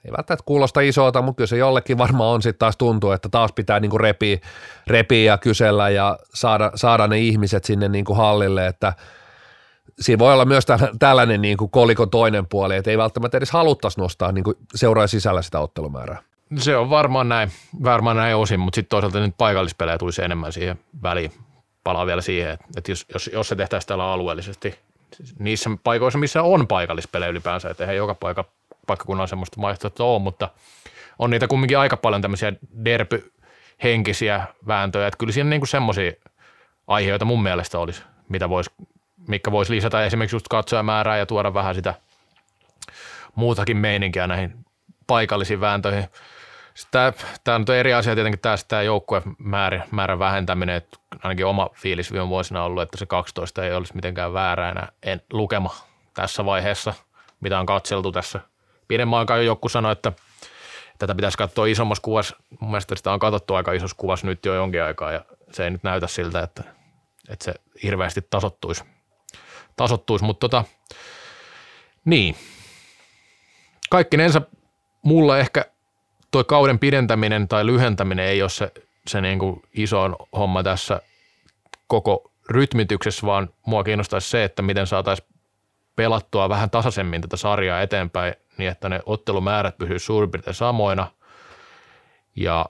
Ei välttämättä kuulosta isolta, mutta kyllä se jollekin varmaan on sitten taas tuntuu, että taas pitää niin kuin repiä, repiä ja kysellä ja saada, saada ne ihmiset sinne niin kuin hallille, että siinä voi olla myös tällainen niin kuin kolikon toinen puoli, että ei välttämättä edes haluttaisi nostaa niin kuin seuraa sisällä sitä ottelumäärää. Se on varmaan näin, varmaan näin osin, mutta sitten toisaalta nyt paikallispelejä tulisi enemmän siihen väliin. Palaa vielä siihen, että jos, jos, jos se tehtäisiin täällä alueellisesti, niissä paikoissa, missä on paikallispelejä ylipäänsä, että joka paikka, paikkakunnalla semmoista vaihtoehtoa ole, mutta on niitä kumminkin aika paljon tämmöisiä derpy-henkisiä vääntöjä, että kyllä siinä niinku semmoisia aiheita mun mielestä olisi, mitä vois, mikä voisi lisätä esimerkiksi just katsojamäärää ja tuoda vähän sitä muutakin meininkiä näihin paikallisiin vääntöihin. Tämä, tämä on eri asia tietenkin tässä tämä joukkuemäärän määrän vähentäminen, että ainakin oma fiilis viime vuosina on ollut, että se 12 ei olisi mitenkään väärä enää en, lukema tässä vaiheessa, mitä on katseltu tässä. Pidemmän aikaa jo joku sanoi, että, tätä pitäisi katsoa isommassa kuvassa. Mun mielestä sitä on katsottu aika isossa kuvassa nyt jo jonkin aikaa ja se ei nyt näytä siltä, että, että se hirveästi tasottuisi. tasottuisi. Mutta tota, niin. Kaikkinensa mulla ehkä tuo kauden pidentäminen tai lyhentäminen ei ole se, se niin kuin iso homma tässä koko rytmityksessä, vaan mua kiinnostaisi se, että miten saataisiin pelattua vähän tasaisemmin tätä sarjaa eteenpäin niin, että ne ottelumäärät pysyvät suurin piirtein samoina ja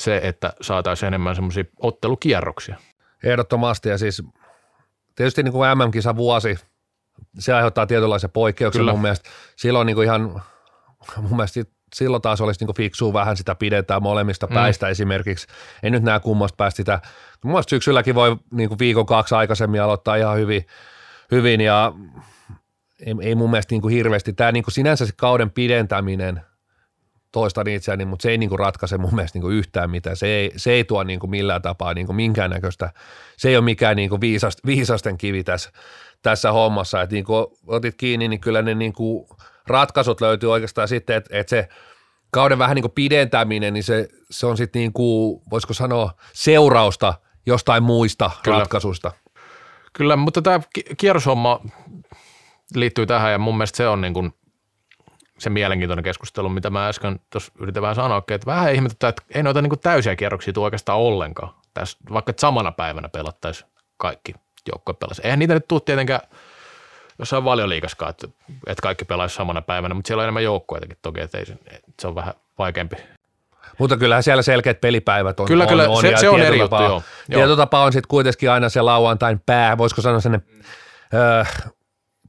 se, että saataisiin enemmän semmoisia ottelukierroksia. Ehdottomasti ja siis tietysti niin kuin MM-kisa vuosi, se aiheuttaa tietynlaisen poikkeuksen Kyllä. mun mielestä. Silloin niin kuin ihan, mun mielestä silloin taas olisi niin fiksua vähän sitä pidetää molemmista mm. päistä esimerkiksi. En nyt näe kummasta päästä sitä. Mun mielestä syksylläkin voi niin kuin viikon kaksi aikaisemmin aloittaa ihan hyvin, hyvin ja ei, ei mun mielestä niin kuin hirveästi. Tämä niin kuin sinänsä se kauden pidentäminen, toistan itseäni, mutta se ei niin kuin ratkaise mun mielestä niin kuin yhtään mitään. Se ei, se ei tuo niin kuin millään tapaa niin kuin minkäännäköistä, se ei ole mikään niin kuin viisast, viisasten kivi tässä, tässä hommassa. Että niin kuin otit kiinni, niin kyllä ne niin kuin ratkaisut löytyy oikeastaan sitten, että, että se kauden vähän niin kuin pidentäminen, niin se, se on sitten niin kuin, voisiko sanoa, seurausta jostain muista kyllä. ratkaisuista. Kyllä, mutta tämä kierroshomma liittyy tähän ja mun mielestä se on niin kuin se mielenkiintoinen keskustelu, mitä mä äsken tuossa yritin vähän sanoa, että vähän ihmetyttää, että ei noita niin kuin täysiä kierroksia tule oikeastaan ollenkaan. Tässä, vaikka samana päivänä pelattaisiin kaikki joukkoja pelasi. Eihän niitä nyt tule tietenkään jossain valioliikaskaan, että, että kaikki pelaisi samana päivänä, mutta siellä on enemmän joukkueitakin toki, että ei, että se on vähän vaikeampi mutta kyllähän siellä selkeät pelipäivät on. Kyllä, on, kyllä, on, se, se on eri juttu, joo. Tietyllä tapaa on sitten kuitenkin aina se lauantain pää, voisiko sanoa sen öö,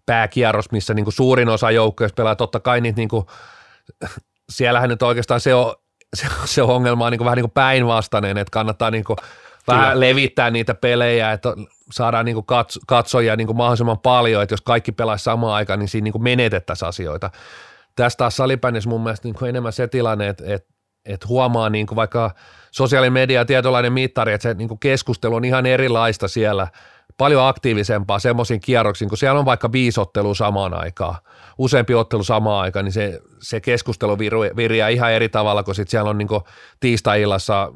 pääkierros, missä niinku suurin osa joukkoista pelaa. Totta kai niitä niinku, siellähän nyt oikeastaan se on, se, se ongelma on niinku vähän niinku päinvastainen, että kannattaa niinku vähän levittää niitä pelejä, että saadaan niinku katso, katsojia niinku mahdollisimman paljon, että jos kaikki pelaisi samaan aikaan, niin siinä niinku menetettäisiin asioita. Tästä taas salibändissä mun mielestä niinku enemmän se tilanne, että, että että huomaa niin kuin vaikka sosiaalinen media ja tietynlainen mittari, että se niin kuin keskustelu on ihan erilaista siellä, paljon aktiivisempaa semmoisiin kierroksiin, kun siellä on vaikka viisi ottelua samaan aikaan, useampi ottelu samaan aikaan, niin se, se keskustelu viriää ihan eri tavalla, kun sitten siellä on niin tiistai-illassa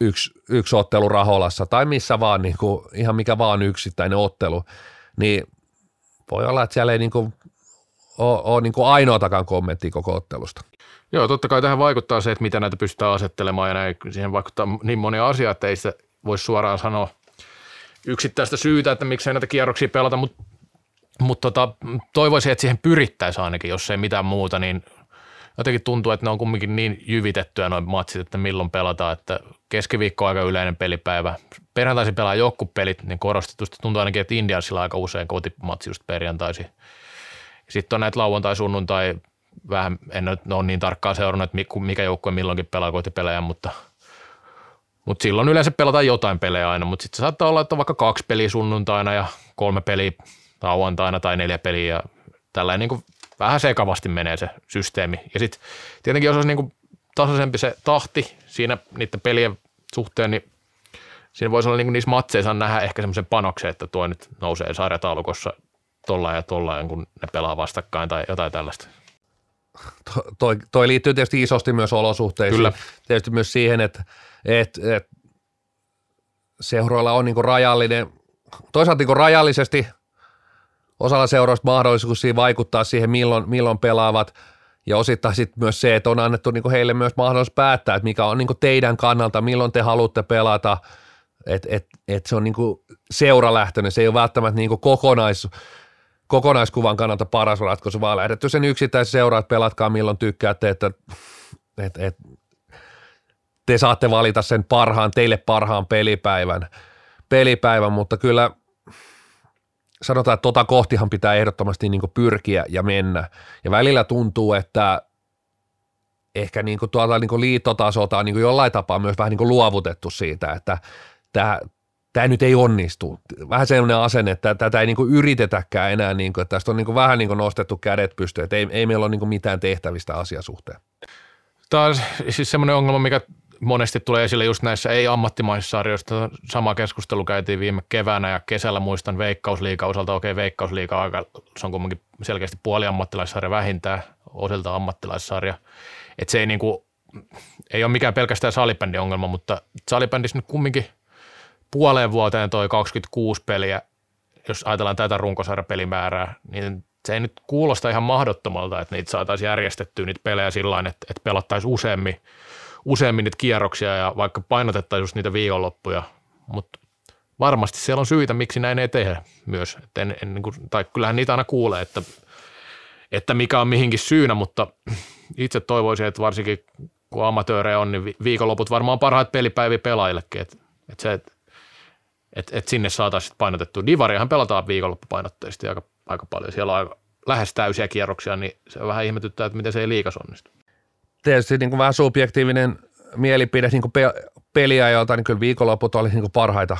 yksi, yksi ottelu Raholassa tai missä vaan, niin kuin, ihan mikä vaan yksittäinen ottelu, niin voi olla, että siellä ei niin kuin, ole, ole niin kuin ainoatakaan kommenttia koko ottelusta. Joo, totta kai tähän vaikuttaa se, että mitä näitä pystytään asettelemaan ja näin. Siihen vaikuttaa niin monia asioita, että ei sitä voi suoraan sanoa yksittäistä syytä, että miksei näitä kierroksia pelata, mutta mut tota, toivoisin, että siihen pyrittäisiin ainakin, jos ei mitään muuta, niin jotenkin tuntuu, että ne on kumminkin niin jyvitettyä noin matsit, että milloin pelataan, että keskiviikko aika yleinen pelipäivä. Perjantaisin pelaa joukkupelit, niin korostetusti tuntuu ainakin, että Indiansilla aika usein kotimatsi just perjantaisin. Sitten on näitä lauantai, sunnuntai, vähän, en ole niin tarkkaan seurannut, että mikä joukkue milloinkin pelaa kotipelejä, mutta, mutta silloin yleensä pelataan jotain pelejä aina, mutta sitten saattaa olla, että on vaikka kaksi peliä sunnuntaina ja kolme peliä lauantaina tai neljä peliä ja tällainen niin vähän sekavasti menee se systeemi. Ja sitten tietenkin jos olisi niin kuin tasaisempi se tahti siinä niiden pelien suhteen, niin siinä voisi olla niin kuin niissä matseissa nähdä ehkä semmoisen panoksen, että tuo nyt nousee sarjataulukossa tolla ja tolla, kun ne pelaa vastakkain tai jotain tällaista toi, toi liittyy tietysti isosti myös olosuhteisiin. Kyllä. Tietysti myös siihen, että et, et seuroilla on niin rajallinen, toisaalta niin rajallisesti osalla seuroista mahdollisuus vaikuttaa siihen, milloin, milloin pelaavat, ja osittain sitten myös se, että on annettu niin heille myös mahdollisuus päättää, että mikä on niin teidän kannalta, milloin te haluatte pelata, että et, et se on niin seuralähtöinen, se ei ole välttämättä niin kokonais, kokonaiskuvan kannalta paras ratkaisu, vaan lähdetty sen yksittäisen seuraat, pelatkaa milloin tykkäätte, että, että, että te saatte valita sen parhaan, teille parhaan pelipäivän, pelipäivän mutta kyllä sanotaan, että tota kohtihan pitää ehdottomasti niin pyrkiä ja mennä. Ja välillä tuntuu, että ehkä niin kuin tuolta niin liittotasolta on niin jollain tapaa myös vähän niin luovutettu siitä, että tämä, tämä nyt ei onnistu. Vähän sellainen asenne, että tätä ei niin yritetäkään enää, niin kuin, että tästä on niin vähän niin nostettu kädet pystyyn, että ei, ei meillä ole niin mitään tehtävistä asiasuhteen. Tämä on siis semmoinen ongelma, mikä monesti tulee esille just näissä ei-ammattimaisissa sarjoissa. Sama keskustelu käytiin viime keväänä ja kesällä muistan Veikkausliiga osalta. Okei, Veikkausliiga aika, se on kuitenkin selkeästi puoli ammattilaissarja vähintään. osilta ammattilaissarja. Että se ei, niinku, ei ole mikään pelkästään salibändin ongelma, mutta salibändissä nyt kumminkin puoleen vuoteen toi 26 peliä, jos ajatellaan tätä runkosarjapelimäärää, niin se ei nyt kuulosta ihan mahdottomalta, että niitä saataisiin järjestettyä niitä pelejä sillä että, että pelattaisiin useammin, useammin niitä kierroksia ja vaikka painotettaisiin just niitä viikonloppuja, mutta varmasti siellä on syitä, miksi näin ei tehdä myös. en, en, niin kuin, tai kyllähän niitä aina kuulee, että, että mikä on mihinkin syynä, mutta itse toivoisin, että varsinkin kun amatöörejä on, niin viikonloput varmaan parhaat pelipäiviä pelaajillekin. Että, että se, että, että, että sinne saataisiin painotettua. Divariahan pelataan viikonloppupainotteisesti aika, aika paljon. Siellä on aika, lähes täysiä kierroksia, niin se vähän ihmetyttää, että miten se ei liikas onnistu. Tietysti niin kuin vähän subjektiivinen mielipide niin kuin pe- peliajalta, niin kyllä viikonloput oli niin kuin parhaita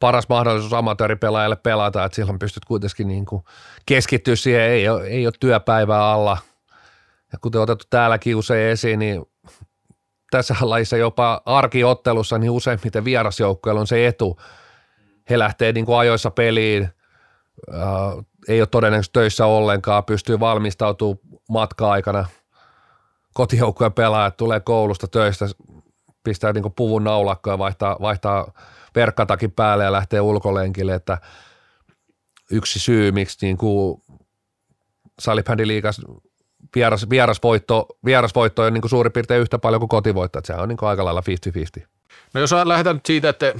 paras mahdollisuus amatööripelaajalle pelata, että silloin pystyt kuitenkin niin kuin keskittyä siihen, ei ole, ei ole työpäivää alla. Ja kuten otettu täälläkin usein esiin, niin tässä lajissa jopa arkiottelussa niin useimmiten vierasjoukkoilla on se etu. He lähtee niin kuin ajoissa peliin, äh, ei ole todennäköisesti töissä ollenkaan, pystyy valmistautumaan matka-aikana. Kotijoukkojen pelaajat tulee koulusta töistä, pistää niin kuin puvun naulakkoon ja vaihtaa, vaihtaa verkkatakin päälle ja lähtee ulkolenkille, että yksi syy, miksi niin kuin salibändiliikas vieras, vierasvoitto, vierasvoitto on niin kuin suurin piirtein yhtä paljon kuin kotivoitto, että se on niin kuin aika lailla 50-50. No jos lähdetään siitä, että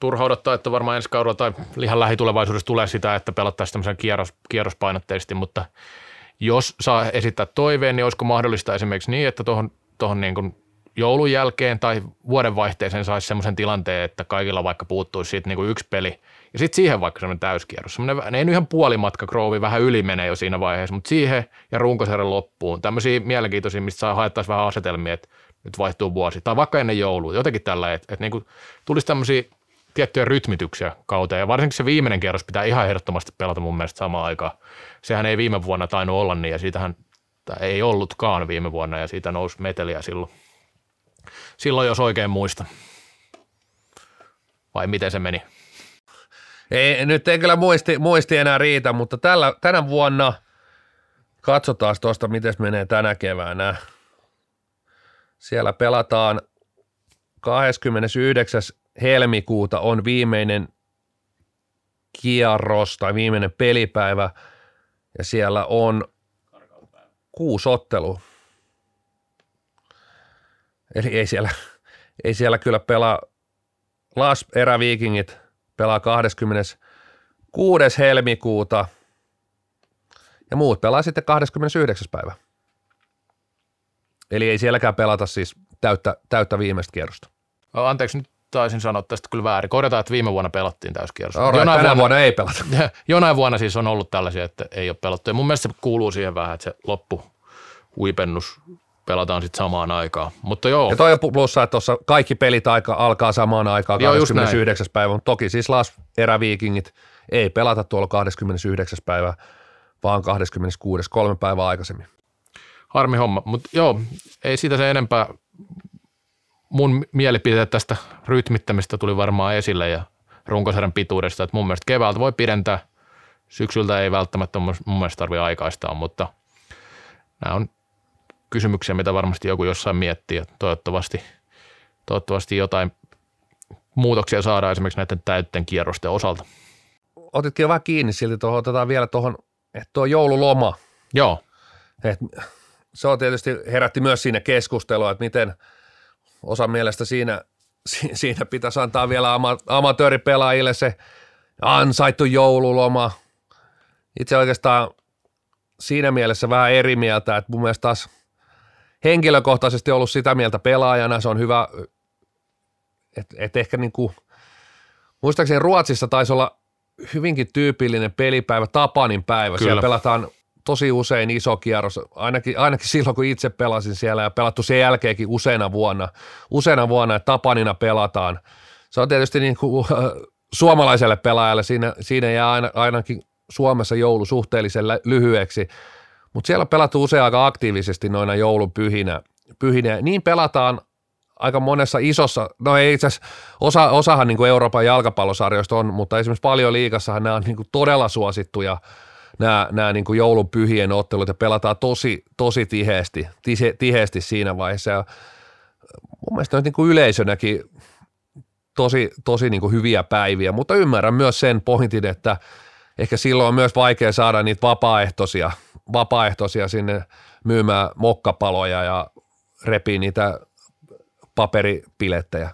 turha odottaa, että varmaan ensi kaudella tai ihan lähitulevaisuudessa tulee sitä, että pelattaisiin tämmöisen kierros, kierrospainotteisesti, mutta jos saa esittää toiveen, niin olisiko mahdollista esimerkiksi niin, että tuohon, tuohon niin kuin joulun jälkeen tai vuodenvaihteeseen saisi semmoisen tilanteen, että kaikilla vaikka puuttuisi siitä niin kuin yksi peli ja sitten siihen vaikka semmoinen täyskierros. Semmoinen, ei nyt ihan puolimatka Groovi, vähän yli menee jo siinä vaiheessa, mutta siihen ja runkosarjan loppuun. Tämmöisiä mielenkiintoisia, mistä saa haettaisiin vähän asetelmia, että nyt vaihtuu vuosi. Tai vaikka ennen joulua, jotenkin tällä, että, että niin kuin tulisi tämmöisiä tiettyjä rytmityksiä kauteen. Ja varsinkin se viimeinen kierros pitää ihan ehdottomasti pelata mun mielestä samaan aikaan. Sehän ei viime vuonna tainnut olla niin, ja siitähän ei ollutkaan viime vuonna, ja siitä nousi meteliä silloin silloin, jos oikein muista. Vai miten se meni? Ei, nyt ei kyllä muisti, muisti enää riitä, mutta tällä, tänä vuonna katsotaan tuosta, miten menee tänä keväänä. Siellä pelataan 29. helmikuuta on viimeinen kierros tai viimeinen pelipäivä ja siellä on kuusi ottelua. Eli ei siellä, ei siellä kyllä pelaa, Las Eräviikingit pelaa 26. helmikuuta ja muut pelaa sitten 29. päivä. Eli ei sielläkään pelata siis täyttä, täyttä viimeistä kierrosta. Anteeksi, nyt taisin sanoa tästä kyllä väärin. Korjataan, että viime vuonna pelattiin täyskierros. Right, tänä vuonna, vuonna ei pelata. Jonain vuonna siis on ollut tällaisia, että ei ole pelattu. Ja mun mielestä se kuuluu siihen vähän, että se loppu huipennus pelataan sitten samaan aikaan. Mutta joo. Ja toi on plussa, että tuossa kaikki pelit aika, alkaa samaan aikaan joo, 29. päivä, mutta toki siis Las eräviikingit ei pelata tuolla 29. päivä, vaan 26. kolme päivää aikaisemmin. Harmi homma, mutta joo, ei siitä se enempää. Mun mielipiteet tästä rytmittämistä tuli varmaan esille ja runkosarjan pituudesta, että mun mielestä keväältä voi pidentää, syksyltä ei välttämättä mun mielestä tarvitse aikaistaa, mutta nämä on kysymyksiä, mitä varmasti joku jossain miettii ja toivottavasti, toivottavasti jotain muutoksia saadaan esimerkiksi näiden täytten kierrosten osalta. Otitkin jo vähän kiinni silti tuohon, otetaan vielä tuohon, että tuo joululoma. Joo. Et se on tietysti herätti myös siinä keskustelua, että miten osa mielestä siinä, siinä pitäisi antaa vielä ama, amatööripelaajille se ansaittu joululoma. Itse oikeastaan siinä mielessä vähän eri mieltä, että mun mielestä taas – henkilökohtaisesti ollut sitä mieltä pelaajana, se on hyvä, että et ehkä niin kuin, muistaakseni Ruotsissa taisi olla hyvinkin tyypillinen pelipäivä, Tapanin päivä, Kyllä. siellä pelataan tosi usein iso kierros, ainakin, ainakin silloin kun itse pelasin siellä ja pelattu sen jälkeenkin useina vuonna, useina vuonna, että Tapanina pelataan. Se on tietysti niin kuin, suomalaiselle pelaajalle, siinä, siinä jää aina, ainakin Suomessa joulu suhteellisen lyhyeksi, mutta siellä on pelattu usein aika aktiivisesti noina joulupyhinä. Pyhinä. Niin pelataan aika monessa isossa, no ei itse asiassa, osa, osahan niin kuin Euroopan jalkapallosarjoista on, mutta esimerkiksi paljon liikassahan nämä on niin kuin todella suosittuja, nämä, nämä niin kuin joulun pyhien ottelut ja pelataan tosi, tosi tiheesti, tihe, tiheesti siinä vaiheessa. Ja mun mielestä on niin kuin yleisönäkin tosi, tosi niin kuin hyviä päiviä, mutta ymmärrän myös sen pointin, että ehkä silloin on myös vaikea saada niitä vapaaehtoisia, vapaaehtoisia sinne myymään mokkapaloja ja repii niitä paperipilettejä.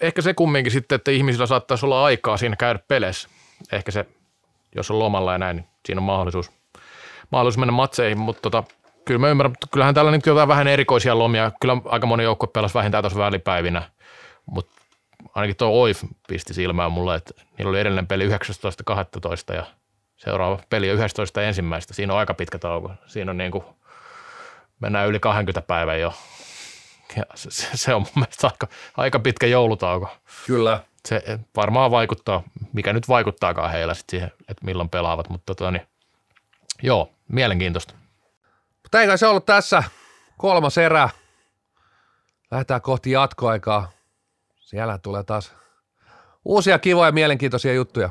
Ehkä se kumminkin sitten, että ihmisillä saattaisi olla aikaa siinä käydä peleissä. Ehkä se, jos on lomalla ja näin, niin siinä on mahdollisuus, mahdollisuus mennä matseihin, mutta tota, kyllä mä ymmärrän, mutta kyllähän täällä nyt jotain vähän erikoisia lomia. Kyllä aika moni joukkue pelasi vähintään tuossa välipäivinä, mutta ainakin tuo OIF pisti silmään mulle, että niillä oli edellinen peli 19.12. ja seuraava peli on 11. ensimmäistä. Siinä on aika pitkä tauko. Siinä on niin kuin, mennään yli 20 päivää jo. Ja se, se, on mun mielestä aika, aika pitkä joulutauko. Kyllä. Se varmaan vaikuttaa, mikä nyt vaikuttaakaan heillä sit siihen, että milloin pelaavat, mutta tota, niin, joo, mielenkiintoista. Mutta eikä se ollut tässä kolmas erä. Lähdetään kohti jatkoaikaa. Siellä tulee taas uusia kivoja ja mielenkiintoisia juttuja.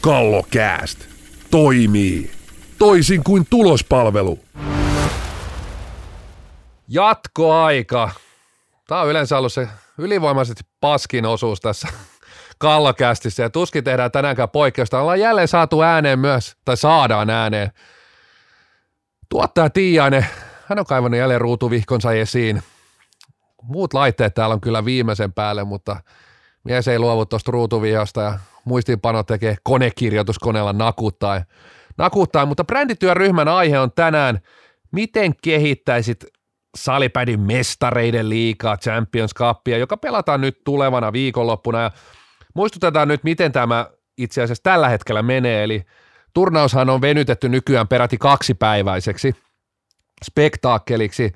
Kallokääst toimii toisin kuin tulospalvelu. Jatkoaika. Tämä on yleensä ollut se ylivoimaisesti paskin osuus tässä kallokästissä ja tuskin tehdään tänäänkään poikkeusta. Ollaan jälleen saatu ääneen myös, tai saadaan ääneen. Tuottaja Tiiainen, hän on kaivannut jälleen ruutuvihkonsa esiin. Muut laitteet täällä on kyllä viimeisen päälle, mutta mies ei luovu tuosta ruutuvihasta ja muistiinpano tekee konekirjoituskoneella nakuttain. nakuttain. Mutta brändityöryhmän aihe on tänään, miten kehittäisit salipädin mestareiden liikaa Champions Cupia, joka pelataan nyt tulevana viikonloppuna ja muistutetaan nyt, miten tämä itse asiassa tällä hetkellä menee, eli turnaushan on venytetty nykyään peräti kaksipäiväiseksi spektaakkeliksi.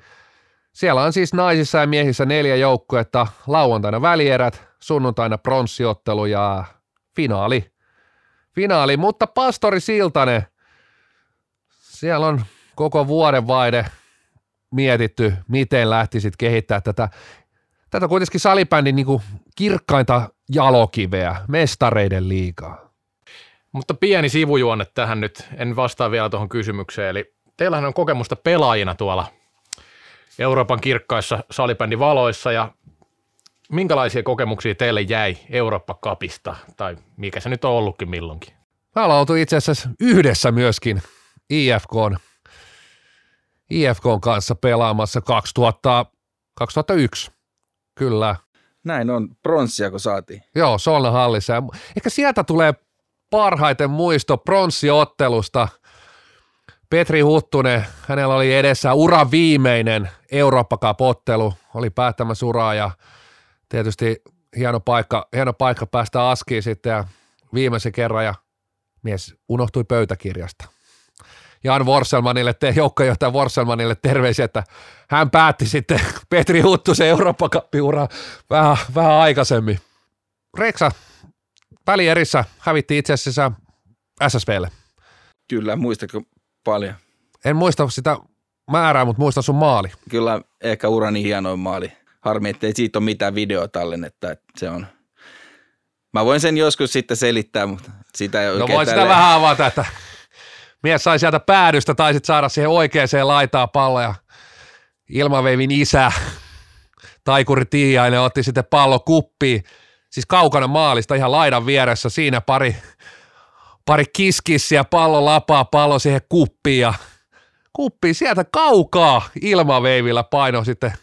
Siellä on siis naisissa ja miehissä neljä joukkuetta, lauantaina välierät, sunnuntaina pronssiottelu ja finaali. Finaali, mutta Pastori Siltanen, siellä on koko vuoden vaide mietitty, miten lähtisit kehittää tätä, tätä kuitenkin salibändin niin kuin kirkkainta jalokiveä, mestareiden liikaa. Mutta pieni sivujuonne tähän nyt, en vastaa vielä tuohon kysymykseen, eli teillähän on kokemusta pelaajina tuolla Euroopan kirkkaissa salibändin valoissa ja minkälaisia kokemuksia teille jäi Eurooppa-kapista tai mikä se nyt on ollutkin milloinkin? Ollaan oltu itse asiassa yhdessä myöskin IFK IFK kanssa pelaamassa 2000, 2001. Kyllä. Näin on, pronssia kun saatiin. Joo, Solna hallissa. Ehkä sieltä tulee parhaiten muisto pronssiottelusta. Petri Huttunen, hänellä oli edessä ura viimeinen Eurooppa Cup-ottelu, oli päättämässä uraa ja tietysti hieno paikka, hieno paikka päästä askiin sitten ja viimeisen kerran ja mies unohtui pöytäkirjasta. Jan Worselmanille, te, joukkojohtaja Worselmanille terveisiä, että hän päätti sitten Petri Huttusen eurooppa vähän, vähän aikaisemmin. Reksa, välierissä hävitti itse asiassa SSVlle. Kyllä, muistatko paljon? En muista sitä määrää, mutta muistan sun maali. Kyllä ehkä urani hienoin maali. Harmi, että ei siitä ole mitään videotallennetta, että se on. Mä voin sen joskus sitten selittää, mutta sitä ei No voin sitä vähän avata, että mies sai sieltä päädystä, taisit saada siihen oikeaan laitaa palloa ja ilmaveivin isä, taikuri Tiiainen, otti sitten pallo kuppiin, siis kaukana maalista ihan laidan vieressä, siinä pari, pari kiskissiä, pallo lapaa, pallo siihen kuppiin ja kuppiin sieltä kaukaa ilmaveivillä paino sitten,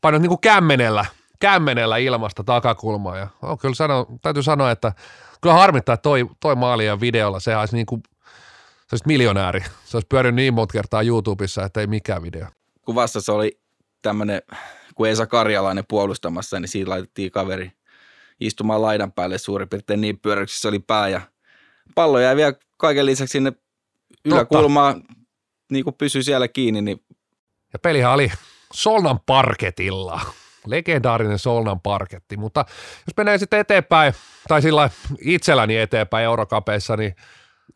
paino niin kuin kämmenellä, kämmenellä ilmasta takakulmaa ja on kyllä sano, täytyy sanoa, että kyllä harmittaa, että toi, toi maali ja videolla se olisi niin kuin se olisi miljonääri. Se olisi pyörinyt niin monta kertaa YouTubessa, että ei mikään video. Kun vastassa oli tämmöinen, kun Esa Karjalainen puolustamassa, niin siinä laitettiin kaveri istumaan laidan päälle suurin piirtein niin pyöräyksissä oli pää ja pallo jäi vielä kaiken lisäksi sinne yläkulmaan, niin kuin pysyi siellä kiinni. Niin... Ja pelihän oli Solnan parketilla. Legendaarinen Solnan parketti, mutta jos menee sitten eteenpäin, tai sillä itselläni eteenpäin Eurokapeissa, niin –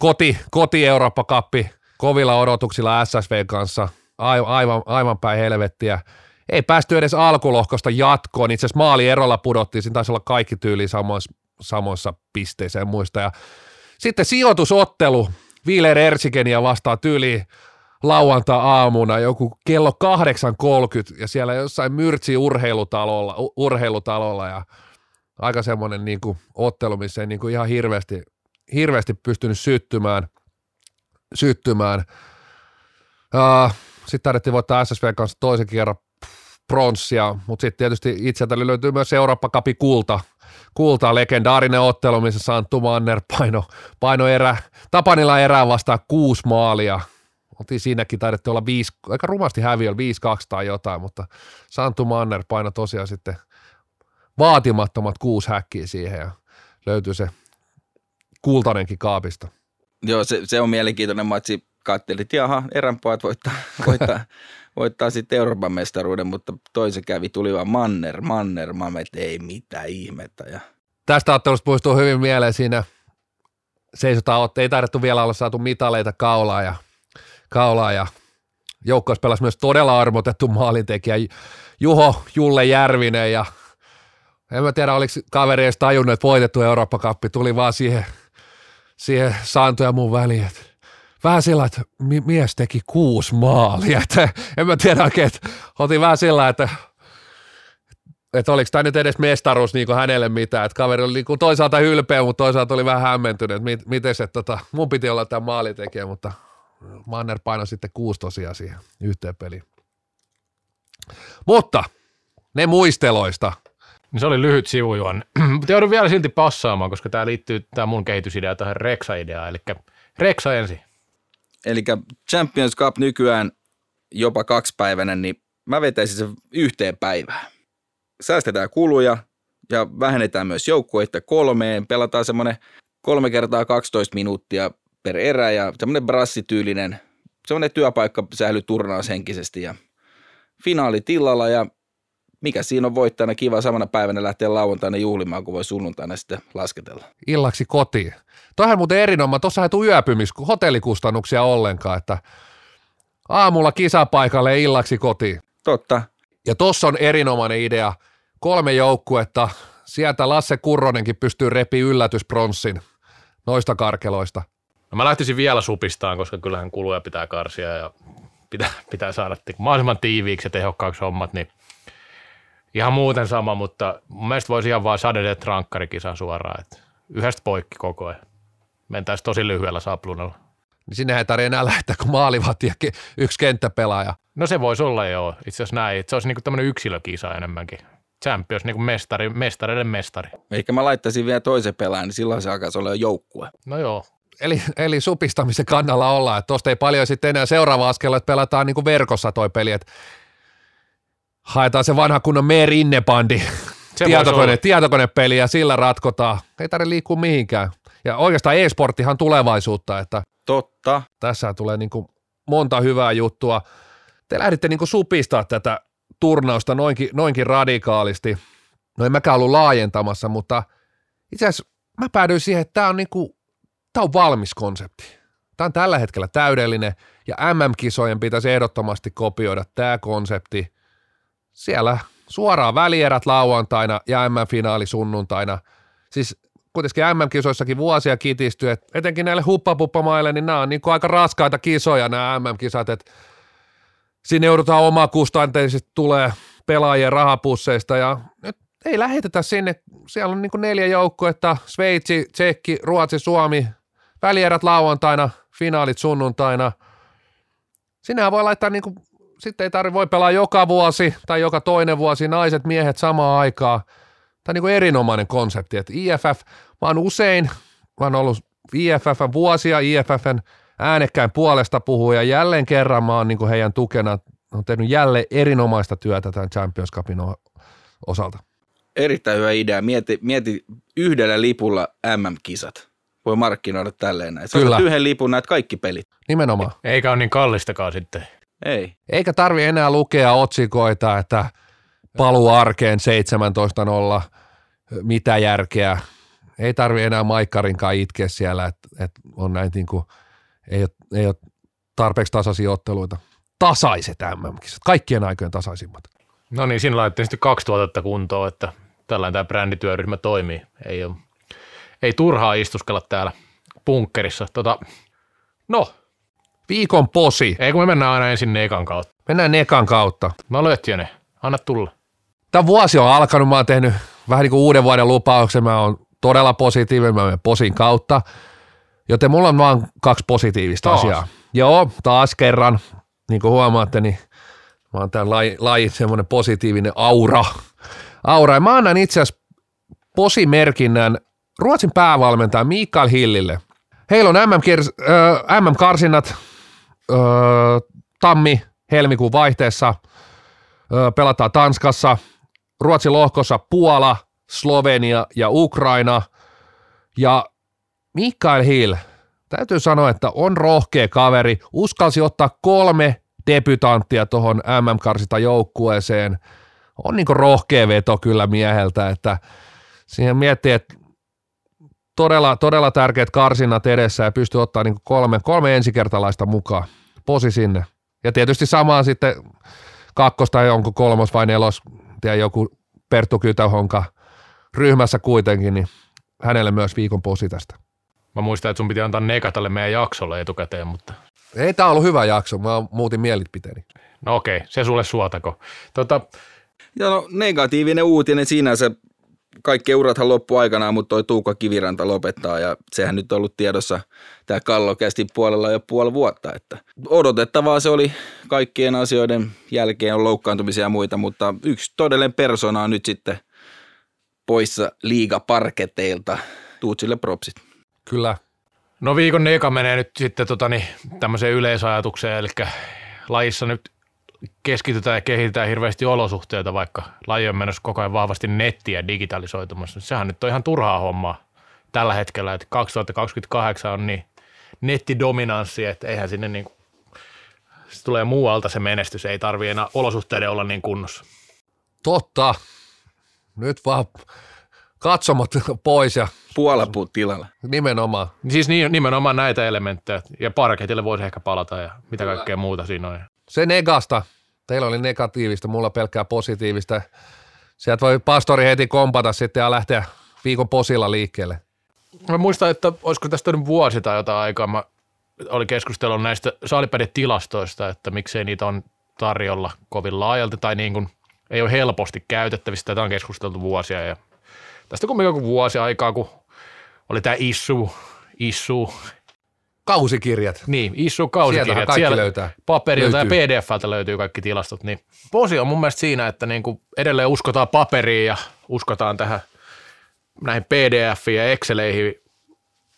koti, koti Eurooppa-kappi kovilla odotuksilla SSV kanssa, aivan, aivan päin helvettiä. Ei päästy edes alkulohkosta jatkoon, itse asiassa maali erolla pudottiin, siinä taisi olla kaikki tyyli samoissa, samoissa pisteissä, en muista. Ja Sitten sijoitusottelu, Wieler Ersikenia vastaa tyli lauantai-aamuna joku kello 8.30 ja siellä jossain Myrtsi urheilutalolla, urheilutalolla. Ja aika semmoinen niin ottelu, missä ei niin ihan hirveästi, hirveästi pystynyt syttymään. syttymään. Uh, sitten tarvittiin voittaa SSV kanssa toisen kerran pronssia, mutta sitten tietysti itseltä löytyy myös Eurooppa Cupi kulta, kulta, legendaarinen ottelu, missä Santtu Manner paino, paino erä, Tapanilla erään vastaan kuusi maalia. Oltiin siinäkin taidettu olla viisi, aika rumasti häviö, 5-2 tai jotain, mutta Santtu Manner paino tosiaan sitten vaatimattomat kuusi häkkiä siihen ja löytyy se kultainenkin kaapista. Joo, se, se on mielenkiintoinen matsi. Kattelit, että jaha, eränpojat voittaa, voittaa, voittaa sitten Euroopan mestaruuden, mutta toisen kävi, tuli vaan Manner, Manner, että ei mitään ihmettä. Ja... Tästä ottelusta muistuu hyvin mieleen siinä seisotaan, ei taidettu vielä olla saatu mitaleita kaulaa ja, kaulaa ja joukkoissa pelasi myös todella armotettu maalintekijä Juho Julle Järvinen ja en mä tiedä, oliko kaveri edes tajunnut, että voitettu Eurooppa-kappi tuli vaan siihen, siihen Saanto mun väliin, vähän sillä, että mies teki kuusi maalia. Että en mä tiedä oikein, että otin vähän sillä, että että oliko tämä nyt edes mestaruus niin hänelle mitään, että kaveri oli niin toisaalta hylpeä, mutta toisaalta oli vähän hämmentynyt, että mit, miten se, tota, mun piti olla tämä maalitekijä, mutta Manner painoi sitten kuusi tosiaan siihen yhteen peliin. Mutta ne muisteloista. Niin se oli lyhyt sivujuon. Mutta joudun vielä silti passaamaan, koska tämä liittyy tämä mun kehitysidea tähän Rexa-ideaan. Eli Rexa ensin. Eli Champions Cup nykyään jopa kaksipäiväinen, niin mä vetäisin sen yhteen päivään. Säästetään kuluja ja vähennetään myös joukkueita kolmeen. Pelataan semmoinen kolme kertaa 12 minuuttia per erä ja semmoinen brassityylinen, semmoinen työpaikka säilyy turnaushenkisesti ja finaali tilalla ja mikä siinä on voittajana kiva samana päivänä lähteä lauantaina juhlimaan, kun voi sunnuntaina sitten lasketella. Illaksi kotiin. Toihan muuten erinomainen, tuossa ei tule yöpymis, hotellikustannuksia ollenkaan, että aamulla kisapaikalle illaksi kotiin. Totta. Ja tuossa on erinomainen idea. Kolme joukkuetta, sieltä Lasse Kurronenkin pystyy repi yllätyspronssin noista karkeloista. No mä lähtisin vielä supistaan, koska kyllähän kuluja pitää karsia ja pitää, pitää saada mahdollisimman tiiviiksi ja tehokkaaksi hommat, niin ihan muuten sama, mutta mun mielestä voisi ihan vaan sadede trankkarikisa suoraan, että yhdestä poikki koko ajan. Mentäisiin tosi lyhyellä saplunalla. Niin sinne ei tarvitse enää lähteä, kun maalivat ja yksi kenttäpelaaja. No se voisi olla joo, itse asiassa näin. Se olisi niinku tämmöinen yksilökisa enemmänkin. Champions, niin kuin mestari, mestareiden mestari. Ehkä mä laittaisin vielä toisen pelaajan, niin silloin se alkaisi olla joukkue. No joo. Eli, eli supistamisen kannalla ollaan, että tuosta ei paljon sitten enää seuraava askel, että pelataan niin kuin verkossa toi peli, että haetaan se vanha kunnon Merinnebandi tietokone, tietokonepeli ja sillä ratkotaan. Ei tarvitse liikkua mihinkään. Ja oikeastaan e-sporttihan tulevaisuutta, että Totta. tässä tulee niin kuin monta hyvää juttua. Te lähditte niin kuin supistaa tätä turnausta noinkin, noinkin radikaalisti. No en mäkään ollut laajentamassa, mutta itse asiassa mä päädyin siihen, että tämä on, niin kuin, tämä on valmis konsepti. Tämä on tällä hetkellä täydellinen ja MM-kisojen pitäisi ehdottomasti kopioida tämä konsepti. Siellä suoraan välierät lauantaina ja MM-finaali sunnuntaina. Siis kuitenkin MM-kisoissakin vuosia kitistyy, että etenkin näille huppapuppamaille, niin nämä on niin kuin aika raskaita kisoja nämä MM-kisat, että sinne joudutaan omakustanteisesti tulee pelaajien rahapusseista ja nyt ei lähetetä sinne, siellä on niin kuin neljä joukkuetta, Sveitsi, Tsekki, Ruotsi, Suomi, välierät lauantaina, finaalit sunnuntaina. Sinnehän voi laittaa niin kuin, sitten ei tarvitse, voi pelaa joka vuosi tai joka toinen vuosi naiset, miehet samaan aikaan. Tämä on niin kuin erinomainen konsepti, että IFF, mä oon usein, mä oon ollut IFFn vuosia, IFFn äänekkäin puolesta puhuu ja jälleen kerran mä oon niin heidän tukena, on tehnyt jälleen erinomaista työtä tämän Champions Cupin osalta. Erittäin hyvä idea. Mieti, mieti yhdellä lipulla MM-kisat. Voi markkinoida tälleen näin. Kyllä. yhden lipun näet kaikki pelit. Nimenomaan. Eikä ole niin kallistakaan sitten. Ei. Eikä tarvi enää lukea otsikoita, että paluu arkeen 17.0, mitä järkeä. Ei tarvi enää Maikkarinkaan itkeä siellä, että, että on näin niin kuin – ei ole, ei ole tarpeeksi tasaisia otteluita. Tasaiset MM-kisat, kaikkien aikojen tasaisimmat. No niin, siinä laitettiin sitten kaksi tuotetta kuntoon, että tällainen tämä brändityöryhmä toimii. Ei, ole, ei turhaa istuskella täällä bunkkerissa. Tota, no, Viikon posi. ei kun me mennään aina ensin Nekan kautta. Mennään Nekan kautta. No Lötjönen, anna tulla. Tämä vuosi on alkanut, mä oon tehnyt vähän niin kuin uuden vuoden lupauksen, mä oon todella positiivinen, mä menen posin kautta, joten mulla on vaan kaksi positiivista Taas? asiaa. Joo, taas kerran, niin kuin huomaatte, niin mä oon tämän lajin, lajin semmoinen positiivinen aura. aura. Ja mä annan itse asiassa posimerkinnän Ruotsin päävalmentaja Mikael Hillille. Heillä on MM-karsinnat äh, tammi helmikuun vaihteessa Ö, pelataan Tanskassa, Ruotsin lohkossa Puola, Slovenia ja Ukraina. Ja Mikael Hill, täytyy sanoa, että on rohkea kaveri, uskalsi ottaa kolme debytanttia tuohon MM-karsita joukkueeseen. On niin rohkea veto kyllä mieheltä, että siihen miettii, että todella, todella tärkeät karsinnat edessä ja pystyy ottaa niin kolme, kolme ensikertalaista mukaan. Posi sinne. Ja tietysti samaan sitten kakkos tai onko kolmos vai nelos, tiedä, joku Perttu Kytähonka ryhmässä kuitenkin, niin hänelle myös viikon posi tästä. Mä muistan, että sun piti antaa Neka tälle meidän jaksolle etukäteen, mutta Ei tämä ollut hyvä jakso, mä muutin mielipiteeni. no okei, se sulle suotako. Tota, Ja no, negatiivinen uutinen sinänsä. Kaikki urathan loppu aikanaan, mutta toi Tuukka Kiviranta lopettaa ja sehän nyt on ollut tiedossa tämä kallokästi puolella jo puoli vuotta. Että odotettavaa se oli kaikkien asioiden jälkeen on loukkaantumisia ja muita, mutta yksi todellinen persona on nyt sitten poissa liigaparketeilta. Tuutsille propsit. Kyllä, no viikon Neka menee nyt sitten tota, niin, tämmöiseen yleisajatukseen, eli lajissa nyt keskitytään ja kehitetään hirveästi olosuhteita, vaikka laji on menossa koko ajan vahvasti nettiä digitalisoitumassa. Sehän nyt on ihan turhaa hommaa tällä hetkellä, että 2028 on niin nettidominanssi, että eihän sinne niin kuin, se tulee muualta se menestys, ei tarvi enää olosuhteiden olla niin kunnossa. totta. Nyt vaan katsomot pois ja Puolapuut tilalla. nimenomaan. Siis niin, nimenomaan näitä elementtejä, ja parketille voisi ehkä palata ja mitä kaikkea muuta siinä on. Se negasta, teillä oli negatiivista, mulla pelkkää positiivista. Sieltä voi pastori heti kompata sitten ja lähteä viikon posilla liikkeelle. Mä muistan, että olisiko tästä nyt vuosi tai jotain aikaa, mä oli keskustellut näistä saalipädetilastoista, että miksei niitä on tarjolla kovin laajalti tai niin kuin ei ole helposti käytettävissä. Tätä on keskusteltu vuosia ja tästä kumminkin joku vuosi aikaa, kun oli tämä issu, issu, Kausikirjat. niin, issu Sieltähän kausikirjat. kaikki löytää. Paperilta Löytyy. ja PDFltä löytyy kaikki tilastot. Niin posi on mun mielestä siinä, että niin kuin edelleen uskotaan paperiin ja uskotaan tähän näihin PDFiin ja Exceleihin,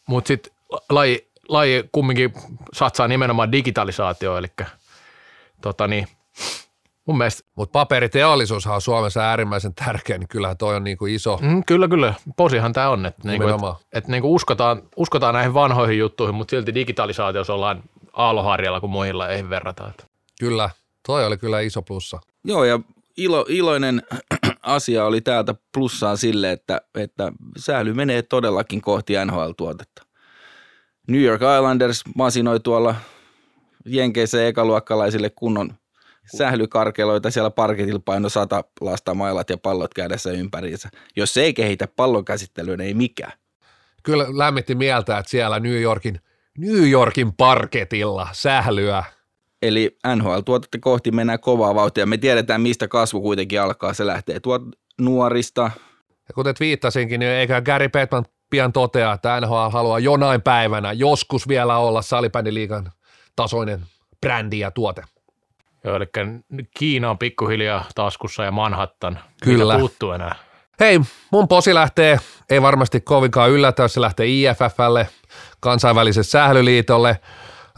mutta sitten laji, laji kumminkin satsaa nimenomaan digitalisaatioon, eli tota niin, mun mielestä, Mutta paperiteollisuushan on Suomessa äärimmäisen tärkeä, niin kyllähän toi on niin kuin iso. mm, kyllä kyllä, posihan tämä on, että niinku, et, Nimenomaan. et, niinku uskotaan, uskotaan näihin vanhoihin juttuihin, mutta silti digitalisaatiossa ollaan aalloharjalla, kun muilla ei verrata. Että. Kyllä, toi oli kyllä iso plussa. Joo, ja ilo, iloinen asia oli täältä plussaa sille, että, että sähly menee todellakin kohti NHL-tuotetta. New York Islanders masinoi tuolla Jenkeissä ekaluokkalaisille kunnon sählykarkeloita siellä parketilla paino sata lasta mailat ja pallot kädessä ympäriinsä. Jos se ei kehitä pallon käsittelyyn, ei mikään. Kyllä lämmitti mieltä, että siellä New Yorkin, New Yorkin parketilla sählyä. Eli NHL-tuotetta kohti mennään kovaa vauhtia. Me tiedetään, mistä kasvu kuitenkin alkaa. Se lähtee tuot nuorista, Ja kuten viittasinkin, niin eikä Gary Bettman pian totea, että NHL haluaa jonain päivänä joskus vielä olla salibändiliigan tasoinen brändi ja tuote. Joo, eli Kiina on pikkuhiljaa taskussa ja Manhattan. Kyllä. Mitä puuttuu enää? Hei, mun posi lähtee, ei varmasti kovinkaan yllätä, jos se lähtee IFFlle, kansainväliselle sählyliitolle.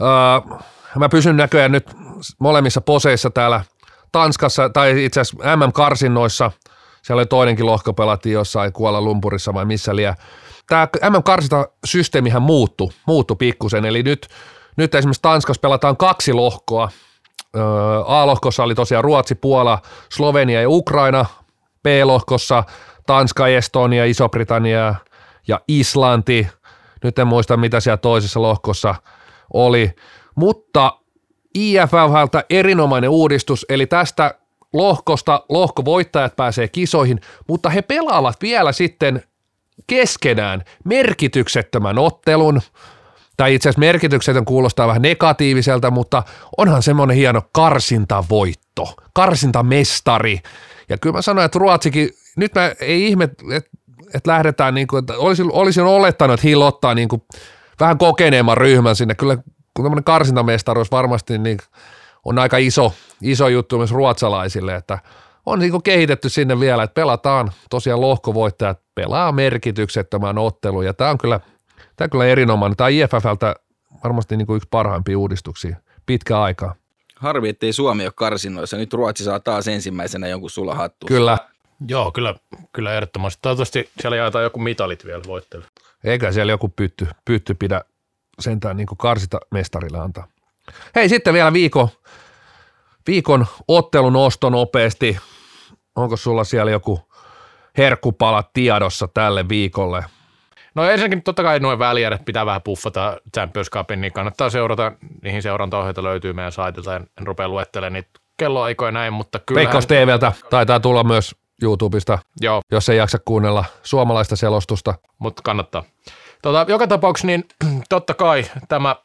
Öö, mä pysyn näköjään nyt molemmissa poseissa täällä Tanskassa, tai itse asiassa MM-karsinnoissa. Siellä oli toinenkin lohko, pelattiin jossain Kuola Lumpurissa vai missä liian. Tämä MM-karsintasysteemihän muuttui, muuttui pikkusen, eli nyt, nyt esimerkiksi Tanskassa pelataan kaksi lohkoa. A-lohkossa oli tosiaan Ruotsi, Puola, Slovenia ja Ukraina. B-lohkossa Tanska, Estonia, Iso-Britannia ja Islanti. Nyt en muista, mitä siellä toisessa lohkossa oli. Mutta IFFltä erinomainen uudistus, eli tästä lohkosta lohkovoittajat pääsee kisoihin, mutta he pelaavat vielä sitten keskenään merkityksettömän ottelun. Tai itse asiassa merkityksetön kuulostaa vähän negatiiviselta, mutta onhan semmoinen hieno karsintavoitto, karsintamestari. Ja kyllä mä sanoin, että Ruotsikin, nyt mä ei ihme, että, että lähdetään, niin kuin, että olisin, olisin olettanut, että Hill ottaa niin kuin vähän kokeneemman ryhmän sinne. Kyllä kun tämmöinen karsintamestaruus varmasti niin on aika iso, iso juttu myös ruotsalaisille, että on niin kehitetty sinne vielä, että pelataan tosiaan lohkovoittajat, pelaa merkityksettömän ottelu ja tämä on kyllä, tämä on kyllä erinomainen. Tämä on IFFltä varmasti niin kuin yksi parhaimpia uudistuksia pitkä aikaa. Harvi, ettei Suomi ole karsinoissa. Nyt Ruotsi saa taas ensimmäisenä jonkun sulahattu. Kyllä. Joo, kyllä, kyllä ehdottomasti. Toivottavasti siellä jaetaan joku mitalit vielä voittelu. Eikä siellä joku pytty, pytty pidä sentään niin kuin karsita mestarille antaa. Hei, sitten vielä viikon, viikon ottelun osto nopeasti. Onko sulla siellä joku herkkupala tiedossa tälle viikolle? No ensinnäkin totta kai noin välijärjet pitää vähän puffata Champions Cupin, niin kannattaa seurata, niihin seurantaohjeita löytyy meidän saitilta, en, en rupea luettelemaan niitä kelloaikoja näin, mutta kyllä. Veikkaus TVltä taitaa tulla myös YouTubesta, Joo, jos ei jaksa kuunnella suomalaista selostusta. mutta kannattaa. Tota, joka tapauksessa niin totta kai tämä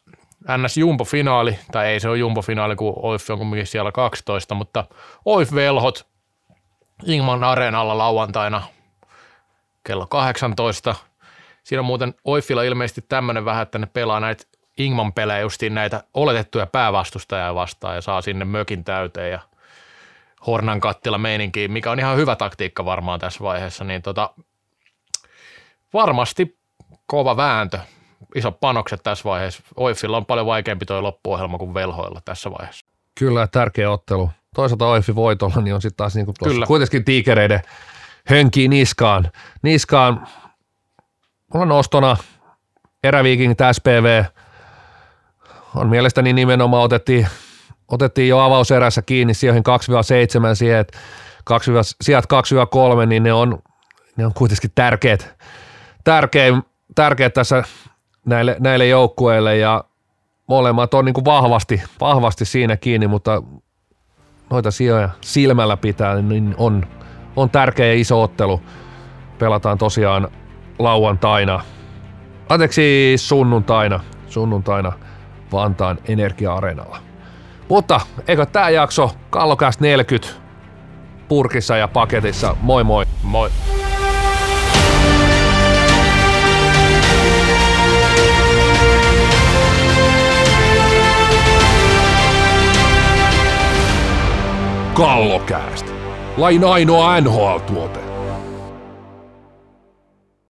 NS Jumbo-finaali, tai ei se ole Jumbo-finaali, kun OIF on kumminkin siellä 12, mutta OIF-velhot Ingman Areenalla lauantaina kello 18. Siinä on muuten OIFilla ilmeisesti tämmöinen vähän, että ne pelaa näitä Ingman pelejä justiin näitä oletettuja päävastustajia vastaan ja saa sinne mökin täyteen ja Hornan kattila meininkiin, mikä on ihan hyvä taktiikka varmaan tässä vaiheessa, niin tota, varmasti kova vääntö, isot panokset tässä vaiheessa. Oifilla on paljon vaikeampi tuo loppuohjelma kuin velhoilla tässä vaiheessa. Kyllä, tärkeä ottelu. Toisaalta Oifi voitolla, niin on sitten taas niin kuin kuitenkin tiikereiden hönkii niskaan. Niskaan, mulla on ostona eräviikingit SPV, on mielestäni nimenomaan otettiin, otettiin jo avauserässä kiinni sijoihin 2-7 sijat, 2, sijat 2-3, niin ne on, ne on kuitenkin tärkeät, tärkeät, tärkeät tässä näille, näille joukkueille ja molemmat on niin kuin vahvasti, vahvasti siinä kiinni, mutta noita sijoja silmällä pitää, niin on, on tärkeä ja iso ottelu. Pelataan tosiaan lauantaina, anteeksi sunnuntaina, sunnuntaina Vantaan Energia-areenalla. Mutta eikö tämä jakso Kallokäst 40 purkissa ja paketissa. Moi moi! Moi! Kallokääst. Lain ainoa NHL-tuote.